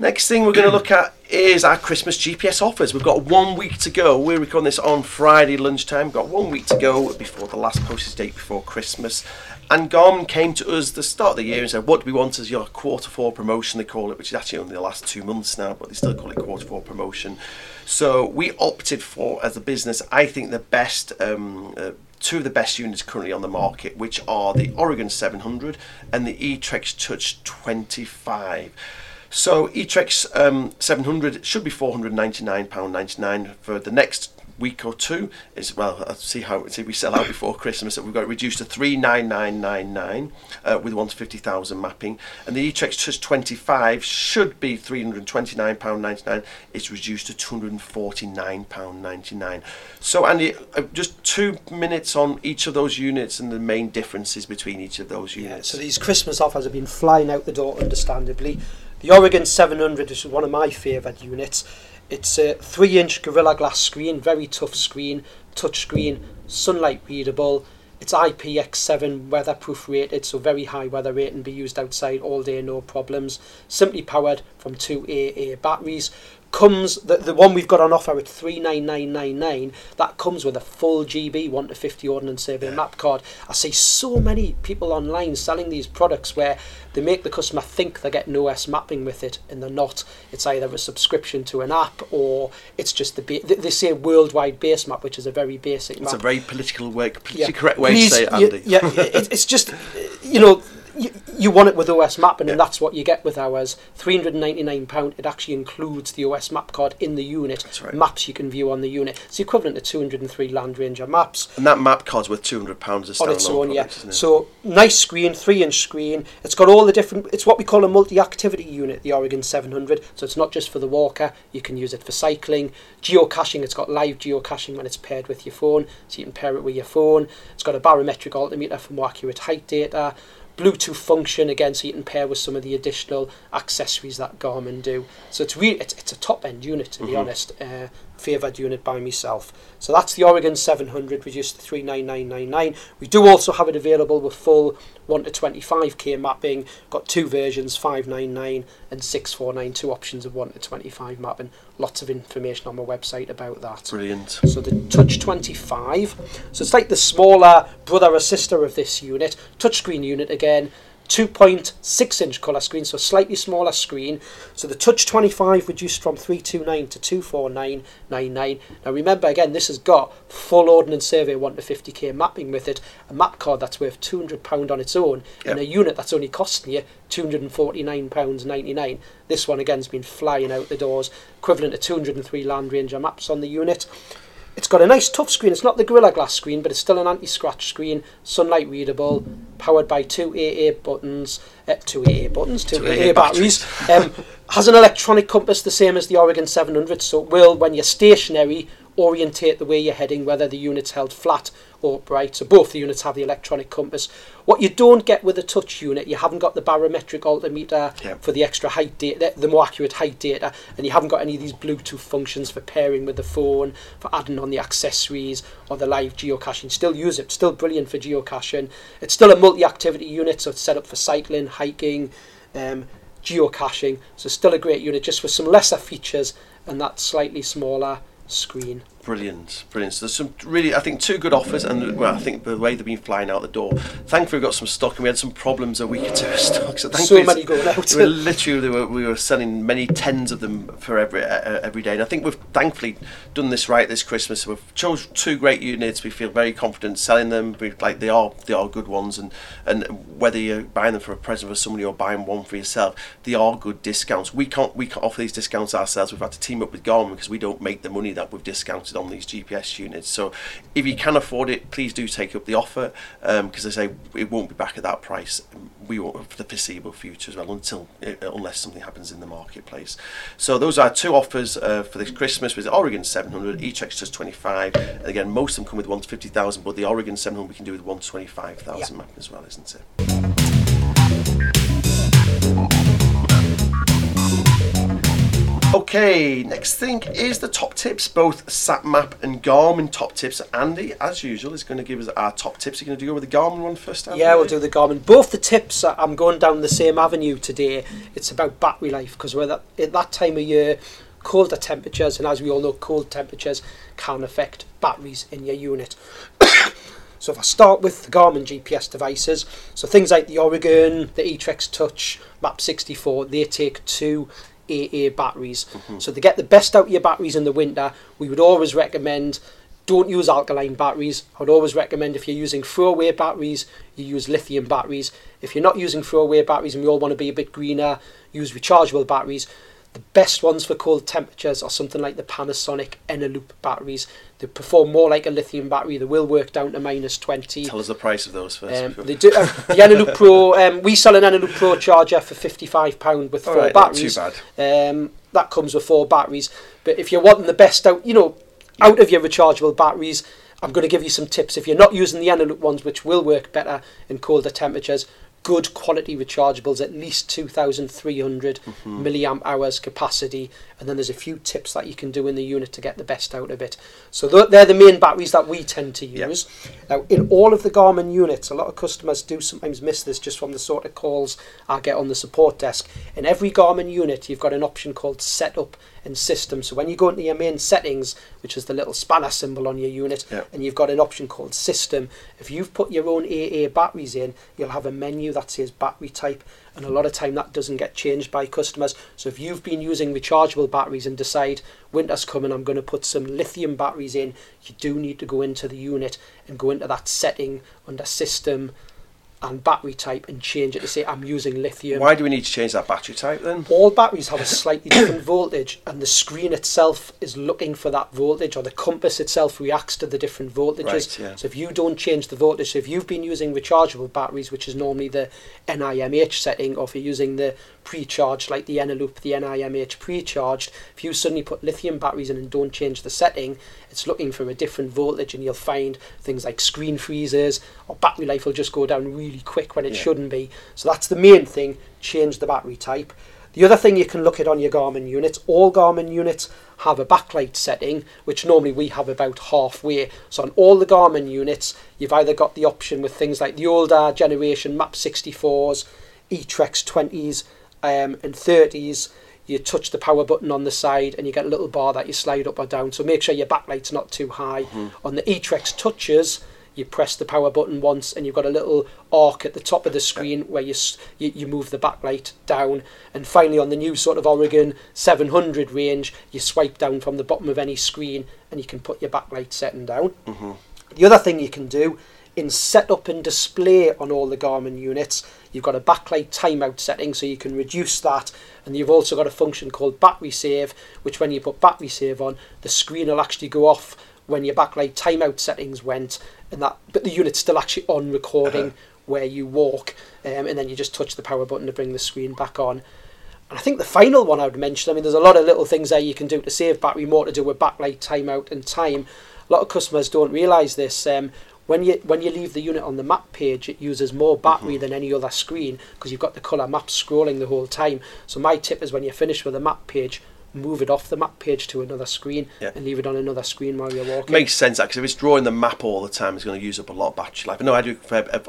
Next thing we're going to look at is our Christmas GPS offers. We've got one week to go. We're recording this on Friday lunchtime. We've got one week to go before the last postage date before Christmas. And Garmin came to us the start of the year and said, "What do we want as your quarter four promotion?" They call it, which is actually only the last two months now, but they still call it quarter four promotion. So we opted for, as a business, I think the best. Um, uh, Two of the best units currently on the market, which are the Oregon 700 and the eTrex Touch 25. So eTrex um, 700 should be £499.99 for the next week or two. Is well, I'll see how see if we sell out before Christmas. So we've got it reduced to 39999 uh, with 1 to 50,000 mapping, and the eTrex Touch 25 should be 329 pound 99. It's reduced to 249.99. So Andy, uh, just two minutes on each of those units and the main differences between each of those units. Yeah, so these Christmas offers have been flying out the door, understandably. The Oregon 700 is one of my favourite units. It's a 3 inch Gorilla Glass screen, very tough screen, touch screen, sunlight readable. It's IPX7 weatherproof rated, so very high weather rating, be used outside all day, no problems. Simply powered from two AA batteries. Comes the, the one we've got on offer at three nine nine nine nine. That comes with a full GB one to fifty ordnance survey map card. I see so many people online selling these products where they make the customer think they're getting OS mapping with it, and they're not. It's either a subscription to an app or it's just the ba- they- say worldwide base map, which is a very basic It's map a very political way, politically yeah. correct way These- to say it, yeah, Andy. Yeah, it, it's just, you know, you, you want it with OS mapping, and that's what you get with ours. Three hundred and ninety nine pound. It actually includes the OS map card in the unit. That's right. Maps you can view on the unit. It's the equivalent to two hundred and three Landranger maps And that map card's worth two hundred pounds on its own. Yeah. product, it? So nice screen, three inch screen. It's got all the different. It's what we call a multi activity unit. The Oregon seven hundred. So it's not just for the walker. You can use it for cycling, geocaching. It's got live geocaching when it's paired with your phone, so you can pair it with your phone. It's got a barometric altimeter for more accurate height data. Bluetooth function again, so you can pair with some of the additional accessories that Garmin do. So it's really it's, it's a top end unit to be honest. Uh, favoured unit by myself. So that's the Oregon 700 reduced to 39999. We do also have it available with full 1 to 25k mapping. Got two versions, 599 and 649, two options of 1 to 25 mapping. Lots of information on my website about that. Brilliant. So the Touch 25. So it's like the smaller brother or sister of this unit. Touchscreen unit again. 2.6 inch colour screen, so slightly smaller screen. So the Touch 25 reduced from 329 to 24999. Now remember again, this has got full Ordnance Survey 1 to 50k mapping with it, a map card that's worth £200 on its own, and a unit that's only costing you £249.99. This one again's been flying out the doors, equivalent to 203 Landranger maps on the unit. It's got a nice tough screen. It's not the Gorilla Glass screen, but it's still an anti-scratch screen, sunlight readable, powered by two AA buttons, uh, two AA buttons, two, Two AA, AA batteries. um, has an electronic compass the same as the Oregon 700, so it will, when you're stationary, orientate the way you're heading, whether the unit's held flat or upright. So both the units have the electronic compass. What you don't get with a touch unit, you haven't got the barometric altimeter for the extra height data, the more accurate height data, and you haven't got any of these Bluetooth functions for pairing with the phone, for adding on the accessories or the live geocaching. Still use it, still brilliant for geocaching. It's still a multi-activity unit, so it's set up for cycling, hiking, um, geocaching. So still a great unit, just with some lesser features and that slightly smaller screen. Brilliant, brilliant. So there's some really, I think, two good offers, and well, I think the way they've been flying out the door. Thankfully, we got some stock, and we had some problems a week or two of stock. So, So thankfully, many going out. We were literally we were, we were selling many tens of them for every uh, every day, and I think we've thankfully done this right this Christmas. We've chose two great units. We feel very confident selling them. We, like they are they are good ones, and and whether you're buying them for a present for somebody or buying one for yourself, they are good discounts. We can't we can't offer these discounts ourselves. We've had to team up with Garmin because we don't make the money that we've discounted on these GPS units. So if you can afford it, please do take up the offer because I say it won't be back at that price. We won't for the foreseeable future as well until uh, unless something happens in the marketplace. So those are two offers uh, for this Christmas with Oregon 700, each extra's 25. And again, most of them come with 1 to 50,000, but the Oregon 700 we can do with 1 to 25,000 Yeah. as well, isn't it? Okay, next thing is the top tips, both SatMap and Garmin top tips. Andy, as usual, is going to give us our top tips. You're going to go with the Garmin one first? Andy? Yeah, we'll do the Garmin. Both the tips, I'm going down the same avenue today. It's about battery life because we're that, at that time of year, colder temperatures, and as we all know, cold temperatures can affect batteries in your unit. so if I start with the Garmin GPS devices, so things like the Oregon, the eTrex Touch, Map 64, they take two AA batteries. Mm-hmm. So to get the best out of your batteries in the winter, we would always recommend don't use alkaline batteries. I would always recommend if you're using throwaway batteries, you use lithium batteries. If you're not using throwaway batteries and we all want to be a bit greener, use rechargeable batteries. The best ones for cold temperatures are something like the Panasonic Eneloop batteries. They perform more like a lithium battery. They will work down to minus 20. Tell us the price of those first. Um, they do, uh, the Eneloop Pro, um, we sell an Eneloop Pro charger for £55 with All four right, not too bad. Um, that comes with four batteries. But if you're wanting the best out, you know, out of your rechargeable batteries, I'm going to give you some tips. If you're not using the Eneloop ones, which will work better in colder temperatures, good quality rechargeables, at least 2,300 Mm-hmm. milliamp hours capacity. And then there's a few tips that you can do in the unit to get the best out of it. So they're the main batteries that we tend to use. Now, in all of the Garmin units, a lot of customers do sometimes miss this just from the sort of calls I get on the support desk. In every Garmin unit, you've got an option called Setup and System. So when you go into your main settings, which is the little spanner symbol on your unit, Yeah. and you've got an option called System, if you've put your own AA batteries in, you'll have a menu that says battery type. And a lot of time that doesn't get changed by customers. So if you've been using rechargeable batteries and decide winter's coming, I'm going to put some lithium batteries in, you do need to go into the unit and go into that setting under system and battery type and change it to say I'm using lithium. Why do we need to change that battery type then? All batteries have a slightly different voltage, and the screen itself is looking for that voltage, or the compass itself reacts to the different voltages. Right, yeah. So if you don't change the voltage, so if you've been using rechargeable batteries, which is normally the NIMH setting, or if you're using the pre-charged like the Eneloop, the NIMH pre-charged, if you suddenly put lithium batteries in and don't change the setting, it's looking for a different voltage, and you'll find things like screen freezes or battery life will just go down really quick when it Yeah. shouldn't be. So that's the main thing. Change the battery type. The other thing you can look at on your Garmin units, all Garmin units have a backlight setting, which normally we have about halfway. So on all the Garmin units, you've either got the option with things like the older uh, generation MAP 64s, eTrex 20s, um, and 30s. You touch the power button on the side and you get a little bar that you slide up or down. So make sure your backlight's not too high. On the eTrex touches, you press the power button once and you've got a little arc at the top of the screen where you, you you move the backlight down and finally on the new sort of Oregon 700 range you swipe down from the bottom of any screen and you can put your backlight setting down the other thing you can do in setup and display on all the Garmin units, you've got a backlight timeout setting so you can reduce that. And you've also got a function called battery save, which when you put battery save on, the screen will actually go off when your backlight timeout settings went, and that but the unit's still actually on recording where you walk, um, and then you just touch the power button to bring the screen back on. And I think the final one I would mention, I mean, there's a lot of little things there you can do to save battery, more to do with backlight, timeout, and time. A lot of customers don't realise this. Um, when you when you leave the unit on the map page, it uses more battery mm-hmm. than any other screen because you've got the colour map scrolling the whole time. So my tip is when you're finished with the map page, move it off the map page to another screen Yeah. and leave it on another screen while you're walking. Makes sense actually. If it's drawing the map all the time, it's going to use up a lot of battery life. I know I do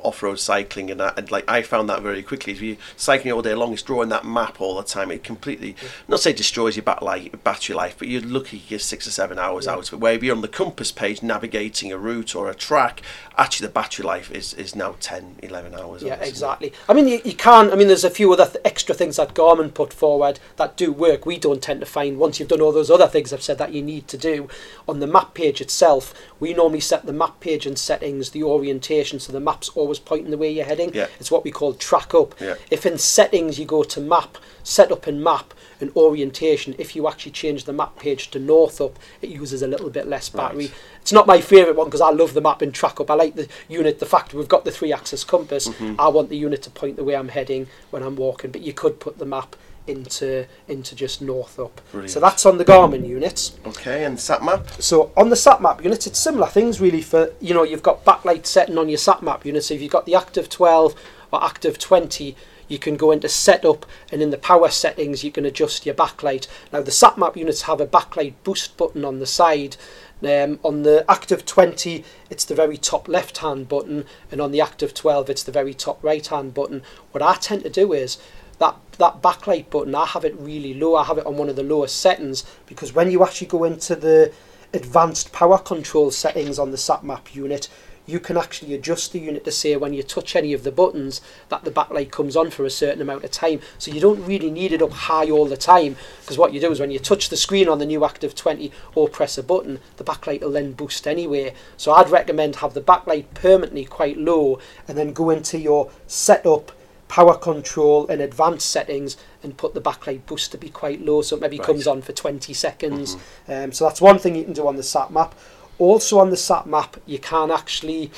off-road cycling, and, that, and like I found that very quickly. If you're cycling all day long, it's drawing that map all the time. It completely, not say destroys your bat life, battery life, but you're lucky you get six or seven hours Yeah. out of it. Where if you're on the compass page navigating a route or a track, actually the battery life is, is now 10, 11 hours. Yeah, it? exactly. I mean, you, you can. I mean, there's a few other th- extra things that Garmin put forward that do work. We don't tend to find once you've done all those other things I've said that you need to do on the map page itself. We normally set the map page and settings, the orientation, so the map's always pointing the way you're heading. Yeah. It's what we call track up. Yeah. If in settings you go to map, setup and map and orientation, if you actually change the map page to north up, it uses a little bit less battery. Right. It's not my favourite one because I love the map and track up. I like the unit, the fact we've got the three axis compass. Mm-hmm. I want the unit to point the way I'm heading when I'm walking, but you could put the map into into just north up. Brilliant. So that's on the Garmin units. Okay, and sat map. So on the sat map units, it's similar things really. For you know, you've got backlight setting on your sat map unit. So if you've got the active 12 or active 20, you can go into setup and in the power settings you can adjust your backlight. Now the sat map units have a backlight boost button on the side. Um, on the active 20, it's the very top left hand button, and on the active 12, it's the very top right hand button. What I tend to do is that that backlight button, I have it really low. I have it on one of the lowest settings because when you actually go into the advanced power control settings on the sat map unit, you can actually adjust the unit to say when you touch any of the buttons that the backlight comes on for a certain amount of time. So you don't really need it up high all the time because what you do is when you touch the screen on the new Active 20 or press a button, the backlight will then boost anyway. So I'd recommend have the backlight permanently quite low and then go into your setup power control and advanced settings and put the backlight boost to be quite low so it maybe Right. comes on for 20 seconds. Um, so that's one thing you can do on the sat map. Also on the sat map you can actually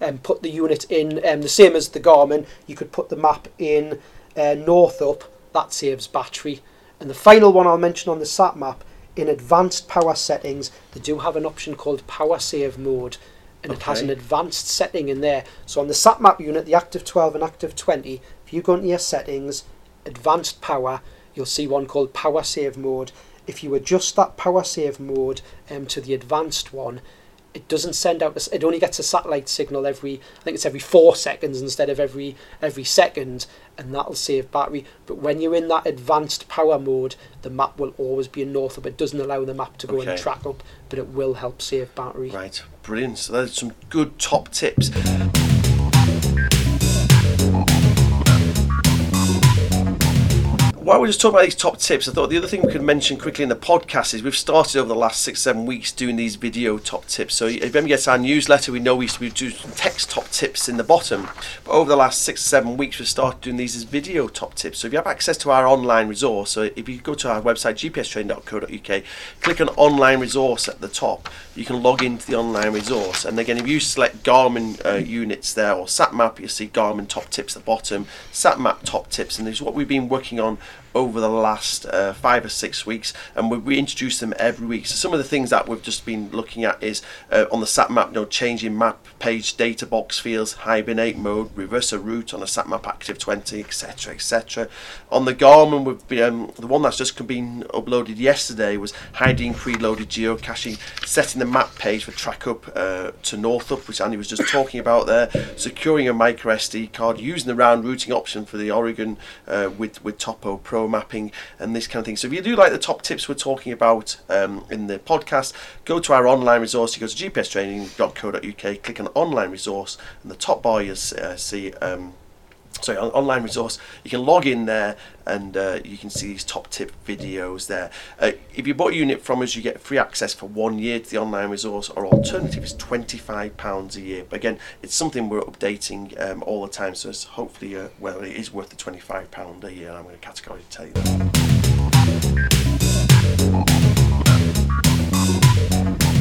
um, put the unit in um, the same as the Garmin. You could put the map in uh, north up. That saves battery. And the final one I'll mention on the sat map in advanced power settings they do have an option called power save mode. And it has an advanced setting in there. So on the sat map unit, the Active 12 and Active 20, if you go into your settings, advanced power, you'll see one called power save mode. If you adjust that power save mode um, to the advanced one, it doesn't send out. a It only gets a satellite signal every. I think it's every four seconds instead of every every second, and that'll save battery. But when you're in that advanced power mode, the map will always be in north up. It doesn't allow the map to go Okay. and track up, but it will help save battery. Right, brilliant. So there's some good top tips. While we're just talking about these top tips, I thought the other thing we could mention quickly in the podcast is we've started over the last six, seven weeks doing these video top tips. So if anyone gets our newsletter, we know we used to doing text top tips in the bottom. But over the last six, seven weeks, we've started doing these as video top tips. So if you have access to our online resource, so if you go to our website, gpstraining.co.uk, click on online resource at the top, you can log into the online resource. And again, if you select Garmin uh, units there or SatMap, you'll see Garmin top tips at the bottom, SatMap top tips, and this is what we've been working on over the last uh, five or six weeks, and we, we introduce them every week. So some of the things that we've just been looking at is uh, on the sat map, you know, changing map page data box fields, hibernate mode, reverse a route on a sat map active 20, etc., etc. On the Garmin, we've been, um, the one that's just been uploaded yesterday was hiding preloaded geocaching, setting the map page for track up uh, to Northup, which Andy was just talking about there, securing a micro SD card, using the round routing option for the Oregon uh, with with Topo Pro mapping and this kind of thing. So if you do like the top tips we're talking about um, in the podcast, go to our online resource. You go to gpstraining.co.uk, click on online resource, and the top bar you'll uh, see. Um, sorry, on, online resource. You can log in there and uh, you can see these top tip videos there. Uh, if you bought a unit from us, you get free access for one year to the online resource, or alternative is £25 a year. But again, it's something we're updating um, all the time, so it's hopefully, uh, well, it is worth the £25 a year. I'm going to categorically tell you that.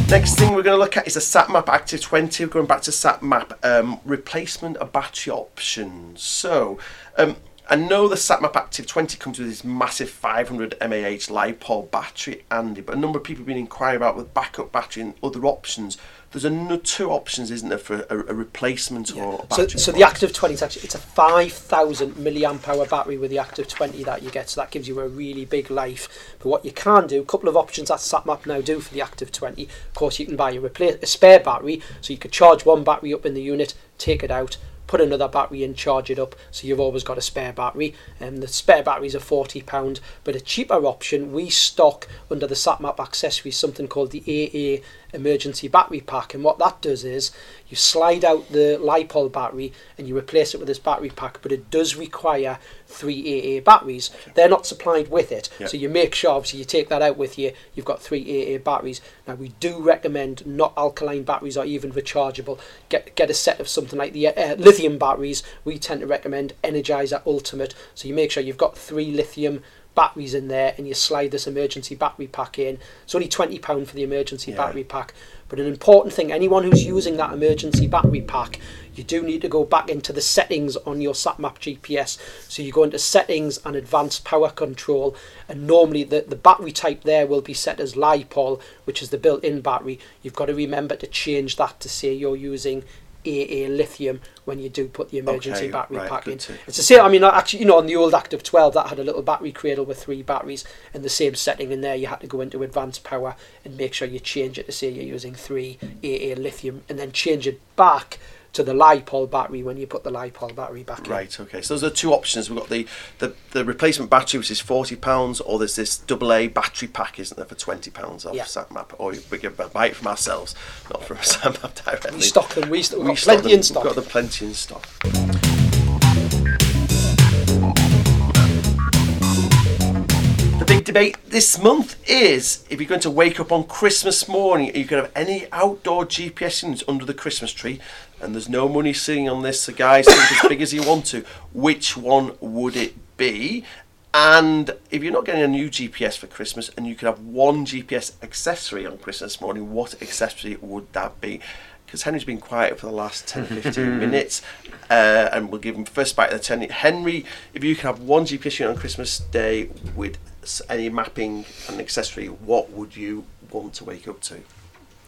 Next thing we're going to look at is a SatMap Active 20. We're going back to SatMap um, replacement of battery options. So, um, I know the SatMap Active 20 comes with this massive 500 mAh LiPo battery, Andy, but a number of people have been inquiring about with backup battery and other options. There's a, two options, isn't there, for a, a replacement yeah. or so, so the Active 20 is actually it's a 5,000 milliamp hour battery with the Active 20 that you get, so that gives you a really big life. But what you can do, a couple of options that SatMap now do for the Active 20. Of course, you can buy a, replace, a spare battery, so you could charge one battery up in the unit, take it out, put another battery in, charge it up, so you've always got a spare battery. And the spare batteries are £40, but a cheaper option, we stock under the SatMap accessories something called the AA emergency battery pack. And what that does is you slide out the LiPo battery and you replace it with this battery pack, but it does require three AA batteries. They're not supplied with it. So you make sure, obviously, you take that out with you, you've got three AA batteries. Now, we do recommend not alkaline batteries or even rechargeable. Get, get a set of something like the uh, lithium batteries. We tend to recommend Energizer Ultimate. So you make sure you've got three lithium batteries in there and you slide this emergency battery pack in. It's only £20 for the emergency yeah. battery pack. But an important thing, anyone who's using that emergency battery pack, you do need to go back into the settings on your SatMap GPS. So you go into settings and advanced power control, and normally the, the battery type there will be set as LiPo, which is the built-in battery. You've got to remember to change that to say you're using AA lithium when you do put the emergency okay, battery right, pack in. To... It's the same. I mean, actually, you know, on the old Active 12, that had a little battery cradle with three batteries in the same setting. In there, you had to go into advanced power and make sure you change it to say you're using three AA lithium, and then change it back to the LiPo battery when you put the LiPo battery back in. right, okay. So those are two options. We've got the, the, the replacement battery, which is £40, or there's this AA battery pack, isn't there, for £20 off yeah. SatMap. Or we can buy it from ourselves, not from SatMap directly. We stock them. We st- we've we got plenty them. in stock. We've got the plenty in stock. The big debate this month is if you're going to wake up on Christmas morning, are you going to have any outdoor GPS units under the Christmas tree, and there's no money sitting on this, so guys, think as big as you want to. Which one would it be? And if you're not getting a new GPS for Christmas and you could have one GPS accessory on Christmas morning, what accessory would that be? Because Henry's been quiet for the last 10 15 minutes, uh, and we'll give him first bite of the 10. Henry, if you could have one GPS unit on Christmas Day with any mapping and accessory, what would you want to wake up to?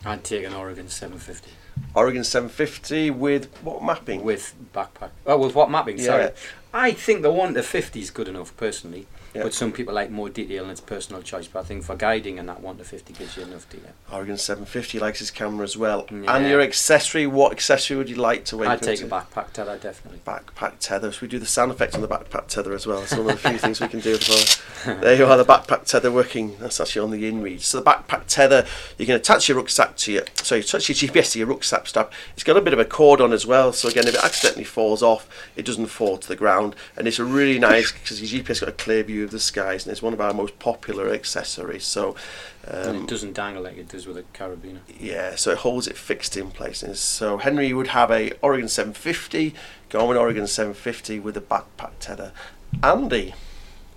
I'd take an Oregon 750. Oregon 750 with what mapping? With backpack. Oh, with what mapping? Yeah. Sorry. I think the 1 to 50 is good enough, personally. Yeah. But some people like more detail and it's personal choice. But I think for guiding and that 1 to 50 gives you enough detail. Oregon 750 likes his camera as well. Yeah. And your accessory, what accessory would you like to wear? I'd take to? a backpack tether, definitely. Backpack tether. So we do the sound effect on the backpack tether as well. It's one of the few things we can do as well. There you are, the backpack tether working. That's actually on the InReach. So the backpack tether, you can attach your rucksack to your, so you attach your GPS to your rucksack strap. It's got a bit of a cord on as well. So again, if it accidentally falls off, it doesn't fall to the ground and it's a really nice because your GPS got a clear view of the skies, and it's one of our most popular accessories. So. and Um, it doesn't dangle like it does with a carabiner. yeah, so it holds it fixed in place. So Henry would have a Oregon 750, Garmin Oregon 750 with a backpack tether. Andy,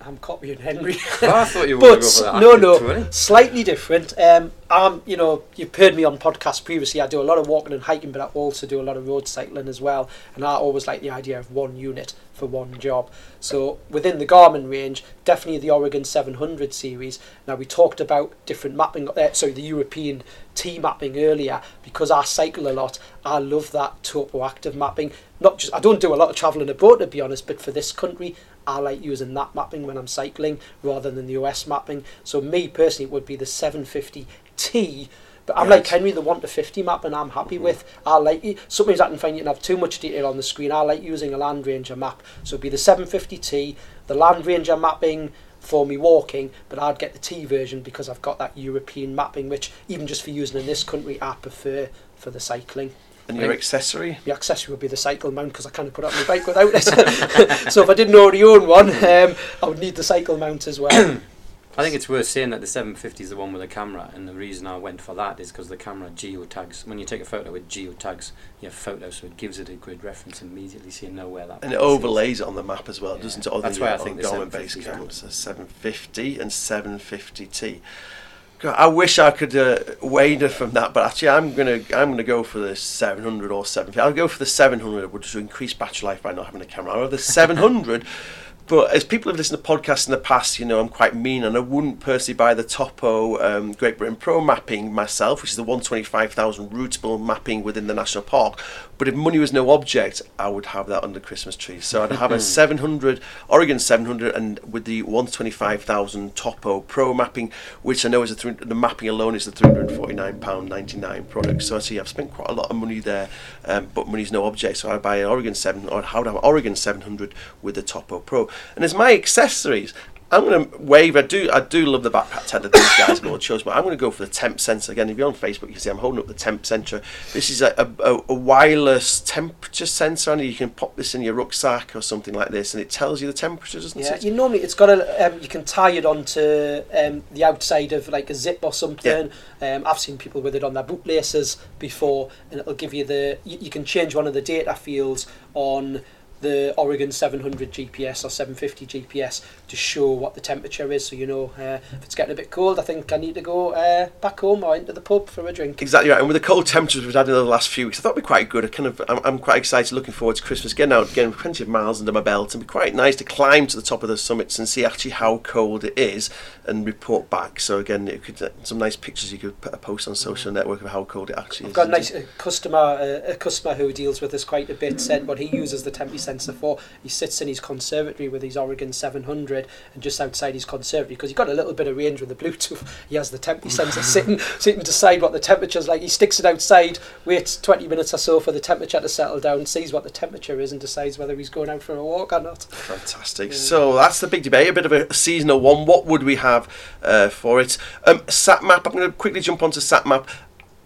I'm copying Henry. Oh, I thought you were going to go for that. no, no, 20. slightly different. Um, I'm, you know, you've heard me on podcasts previously. I do a lot of walking and hiking, but I also do a lot of road cycling as well. And I always like the idea of one unit for one job. So within the Garmin range, definitely the Oregon 700 series. Now we talked about different mapping. Uh, sorry, the European T mapping earlier because I cycle a lot. I love that topo active mapping. Not just I don't do a lot of travelling abroad to be honest, but for this country, I like using that mapping when I'm cycling rather than the US mapping. So me personally, it would be the 750T. But I'm like Henry, the one to fifty map, and I'm happy with. I like. Sometimes I can find you can have too much detail on the screen. I like using a Landranger map. So it'd be the 750T, the Landranger mapping for me walking, but I'd get the T version because I've got that European mapping, which even just for using in this country, I prefer for the cycling. and your accessory? The accessory would be the cycle mount because I can't put up my bike without it. so if I didn't already own one, um, I would need the cycle mount as well. I think it's worth saying that the 750 is the one with the camera, and the reason I went for that is because the camera geotags. When you take a photo, it geotags your photo, so it gives it a grid reference immediately, so you know where that. And it is. overlays it on the map as well, Yeah. doesn't it? That's why I think the Garmin cameras, good. so 750 and 750T. God, I wish I could uh, wader from that, but actually, I'm gonna I'm gonna go for the 700 or 750. I'll go for the 700, which will increase battery life by not having a camera. Or the 700. But as people have listened to podcasts in the past, you know, I'm quite mean and I wouldn't personally buy the Topo um, Great Britain Pro mapping myself, which is the 125,000 routable mapping within the national park. But if money was no object, I would have that under Christmas tree. So I'd have a 700, Oregon 700, and with the 125,000 Topo Pro mapping, which I know is a three, the mapping alone is the 349 pound 99 product. So I see I've spent quite a lot of money there, um, but money's no object. So I'd buy an Oregon 7, or how would have an Oregon 700 with the Topo Pro. And as my accessories, I'm going to wave. I do. I do love the backpack tether these guys all chose, but I'm going to go for the temp sensor again. If you're on Facebook, you can see I'm holding up the temp sensor. This is a, a, a wireless temperature sensor, and you can pop this in your rucksack or something like this, and it tells you the temperature, doesn't Yeah, it? you normally it's got a um, you can tie it onto um, the outside of like a zip or something. Um, I've seen people with it on their bootlaces before, and it'll give you the you, you can change one of the data fields on the Oregon 700 GPS or 750 GPS to show what the temperature is, so you know uh, if it's getting a bit cold. I think I need to go uh, back home or into the pub for a drink. Exactly right. And with the cold temperatures we've had in the last few weeks, I thought it'd be quite good. I kind of, I'm, I'm quite excited, looking forward to Christmas, getting out, getting plenty of miles under my belt, and be quite nice to climb to the top of the summits and see actually how cold it is and report back. So again, it could uh, some nice pictures you could put, a post on social network of how cold it actually I've is. got a nice a customer, uh, a customer who deals with us quite a bit. Said what he uses the tempe sensor for. He sits in his conservatory with his Oregon 700, and just outside his conservatory, because he's got a little bit of range with the Bluetooth. He has the tempe sensor sitting, sitting to decide what the temperature's like. He sticks it outside, waits 20 minutes or so for the temperature to settle down, sees what the temperature is, and decides whether he's going out for a walk or not. Fantastic. So that's the big debate. A bit of a seasonal one. What would we have uh, for it? Um, SatMap. I'm going to quickly jump onto SatMap.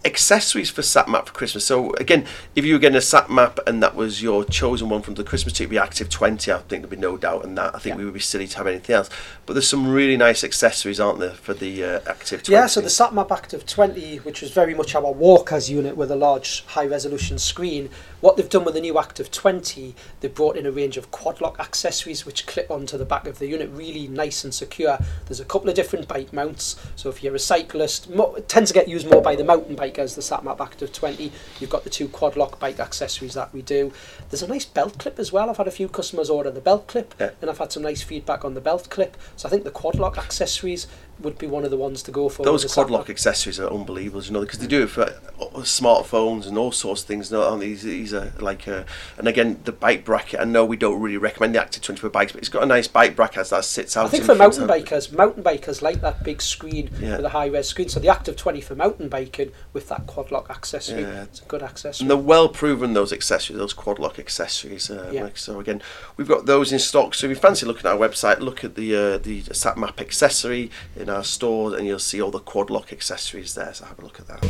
Accessories for SatMap for Christmas. So again, if you were getting a SatMap and that was your chosen one from the Christmas tree, it'd be Active 20. I think there'd be no doubt in that. I think Yeah. we would be silly to have anything else. But there's some really nice accessories, aren't there, for the uh, Active 20? Yeah, so the SatMap Active 20, which was very much our walkers unit with a large high resolution screen, what they've done with the new Active 20, they've brought in a range of quad lock accessories which clip onto the back of the unit, really nice and secure. There's a couple of different bike mounts, so if you're a cyclist, mo- tends to get used more by the mountain bikers, the SatMap Active 20. You've got the two quad lock bike accessories that we do. There's a nice belt clip as well. I've had a few customers order the belt clip, Yeah. and I've had some nice feedback on the belt clip. So I think the quad lock accessories would be one of the ones to go for. Those quad lock accessories are unbelievable, you know, because they do it for uh, smartphones and all sorts of things. No, and these, these are like, uh, and again, the bike bracket. I know we don't really recommend the Active 20 for bikes, but it's got a nice bike bracket as that sits out. I think for mountain bikers, mountain bikers like that big screen Yeah. with a high res screen. So the Active 20 for mountain biking with that quad lock accessory, Yeah. it's a good accessory. And they're well proven those accessories, those quad lock accessories. Uh, Yeah. Mike. So again, we've got those in stock. So if you fancy looking at our website, look at the uh, the SatMap accessory in our store, and you'll see all the quad lock accessories there. So have a look at that.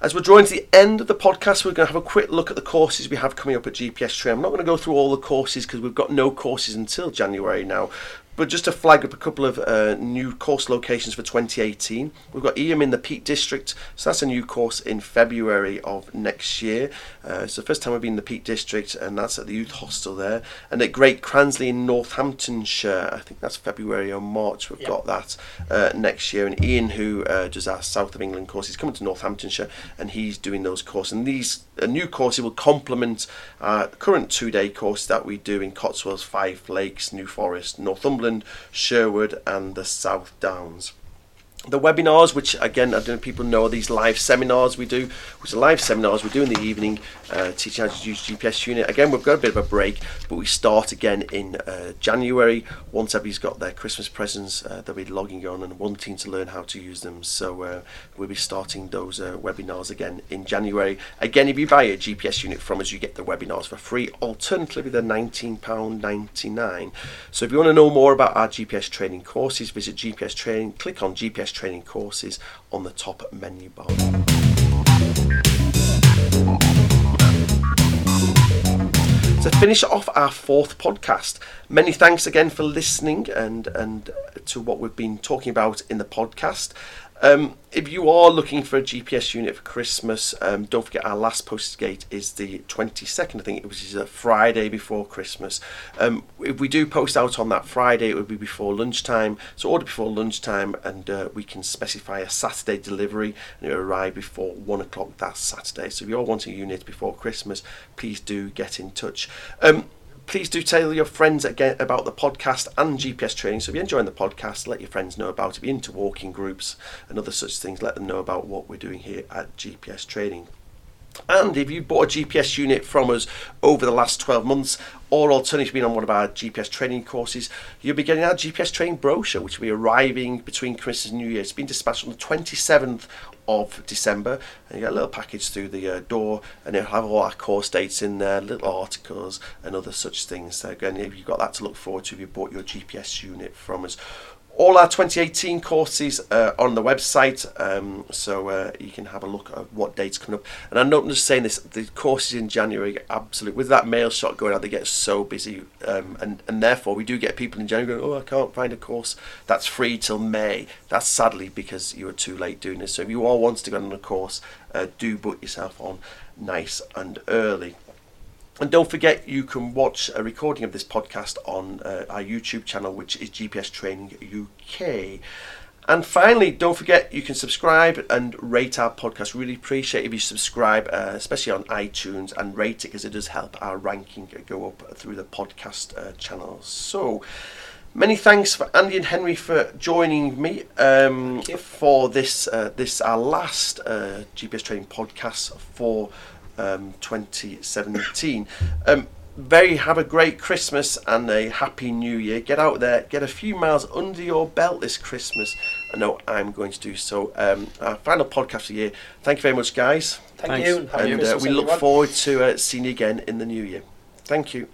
As we're drawing to the end of the podcast, we're going to have a quick look at the courses we have coming up at GPS Train. I'm not going to go through all the courses because we've got no courses until January now. But just to flag up a couple of uh, new course locations for 2018, we've got Eyam in the Peak District, so that's a new course in February of next year. Uh, it's the first time we've been in the Peak District, and that's at the Youth Hostel there. And at Great Cransley in Northamptonshire, I think that's February or March, we've Yeah. got that uh, next year. And Ian, who uh, does our South of England course, he's coming to Northamptonshire, and he's doing those courses. And these a new courses will complement our current two-day course that we do in Cotswolds, Five Lakes, New Forest, Northumberland, Sherwood, and the South Downs. The webinars, which again, I don't know if people know, these live seminars we do, which are live seminars we do in the evening, uh, teaching how to use GPS unit. Again, we've got a bit of a break, but we start again in uh, January. Once everybody's got their Christmas presents, uh, they'll be logging on and wanting to learn how to use them. So uh, we'll be starting those uh, webinars again in January. Again, if you buy a GPS unit from us, you get the webinars for free. Alternatively, they're £19.99. So if you want to know more about our GPS training courses, visit GPS Training, click on GPS Training Courses on the top menu bar. To finish off our fourth podcast, many thanks again for listening and and to what we've been talking about in the podcast. Um, if you are looking for a GPS unit for Christmas, um, don't forget our last posted date is the 22nd, I think, which is a Friday before Christmas. Um, if we do post out on that Friday, it would be before lunchtime. So order before lunchtime, and uh, we can specify a Saturday delivery, and it will arrive before one o'clock that Saturday. So if you're wanting a unit before Christmas, please do get in touch. Um, please do tell your friends again about the podcast and GPS training. So if you're enjoying the podcast, let your friends know about it. If you're into walking groups and other such things, let them know about what we're doing here at GPS training. And if you bought a GPS unit from us over the last 12 months, or alternatively been on one of our GPS training courses, you'll be getting our GPS training brochure, which will be arriving between Christmas and New Year. It's been dispatched on the 27th of December, and you get a little package through the uh, door, and it'll have all our course dates in there, little articles, and other such things. So again, if you've got that to look forward to if you bought your GPS unit from us. All our 2018 courses uh, are on the website, um, so uh, you can have a look at what dates coming up. And I'm not just saying this; the courses in January, absolute with that mail shot going out, they get so busy, um, and and therefore we do get people in January going, "Oh, I can't find a course that's free till May." That's sadly because you were too late doing this. So if you are wanting to go on a course, uh, do book yourself on nice and early. And don't forget, you can watch a recording of this podcast on uh, our YouTube channel, which is GPS Training UK. And finally, don't forget you can subscribe and rate our podcast. Really appreciate if you subscribe, uh, especially on iTunes, and rate it because it does help our ranking go up through the podcast uh, channels. So, many thanks for Andy and Henry for joining me um, for this uh, this our last uh, GPS training podcast for um, 2017. Um, very have a great Christmas and a happy New Year. Get out there, get a few miles under your belt this Christmas. I know I'm going to do so. Um, our final podcast of the year. Thank you very much, guys, Thank Thanks. you. Happy and uh, we look everyone. forward to uh, seeing you again in the new year. Thank you.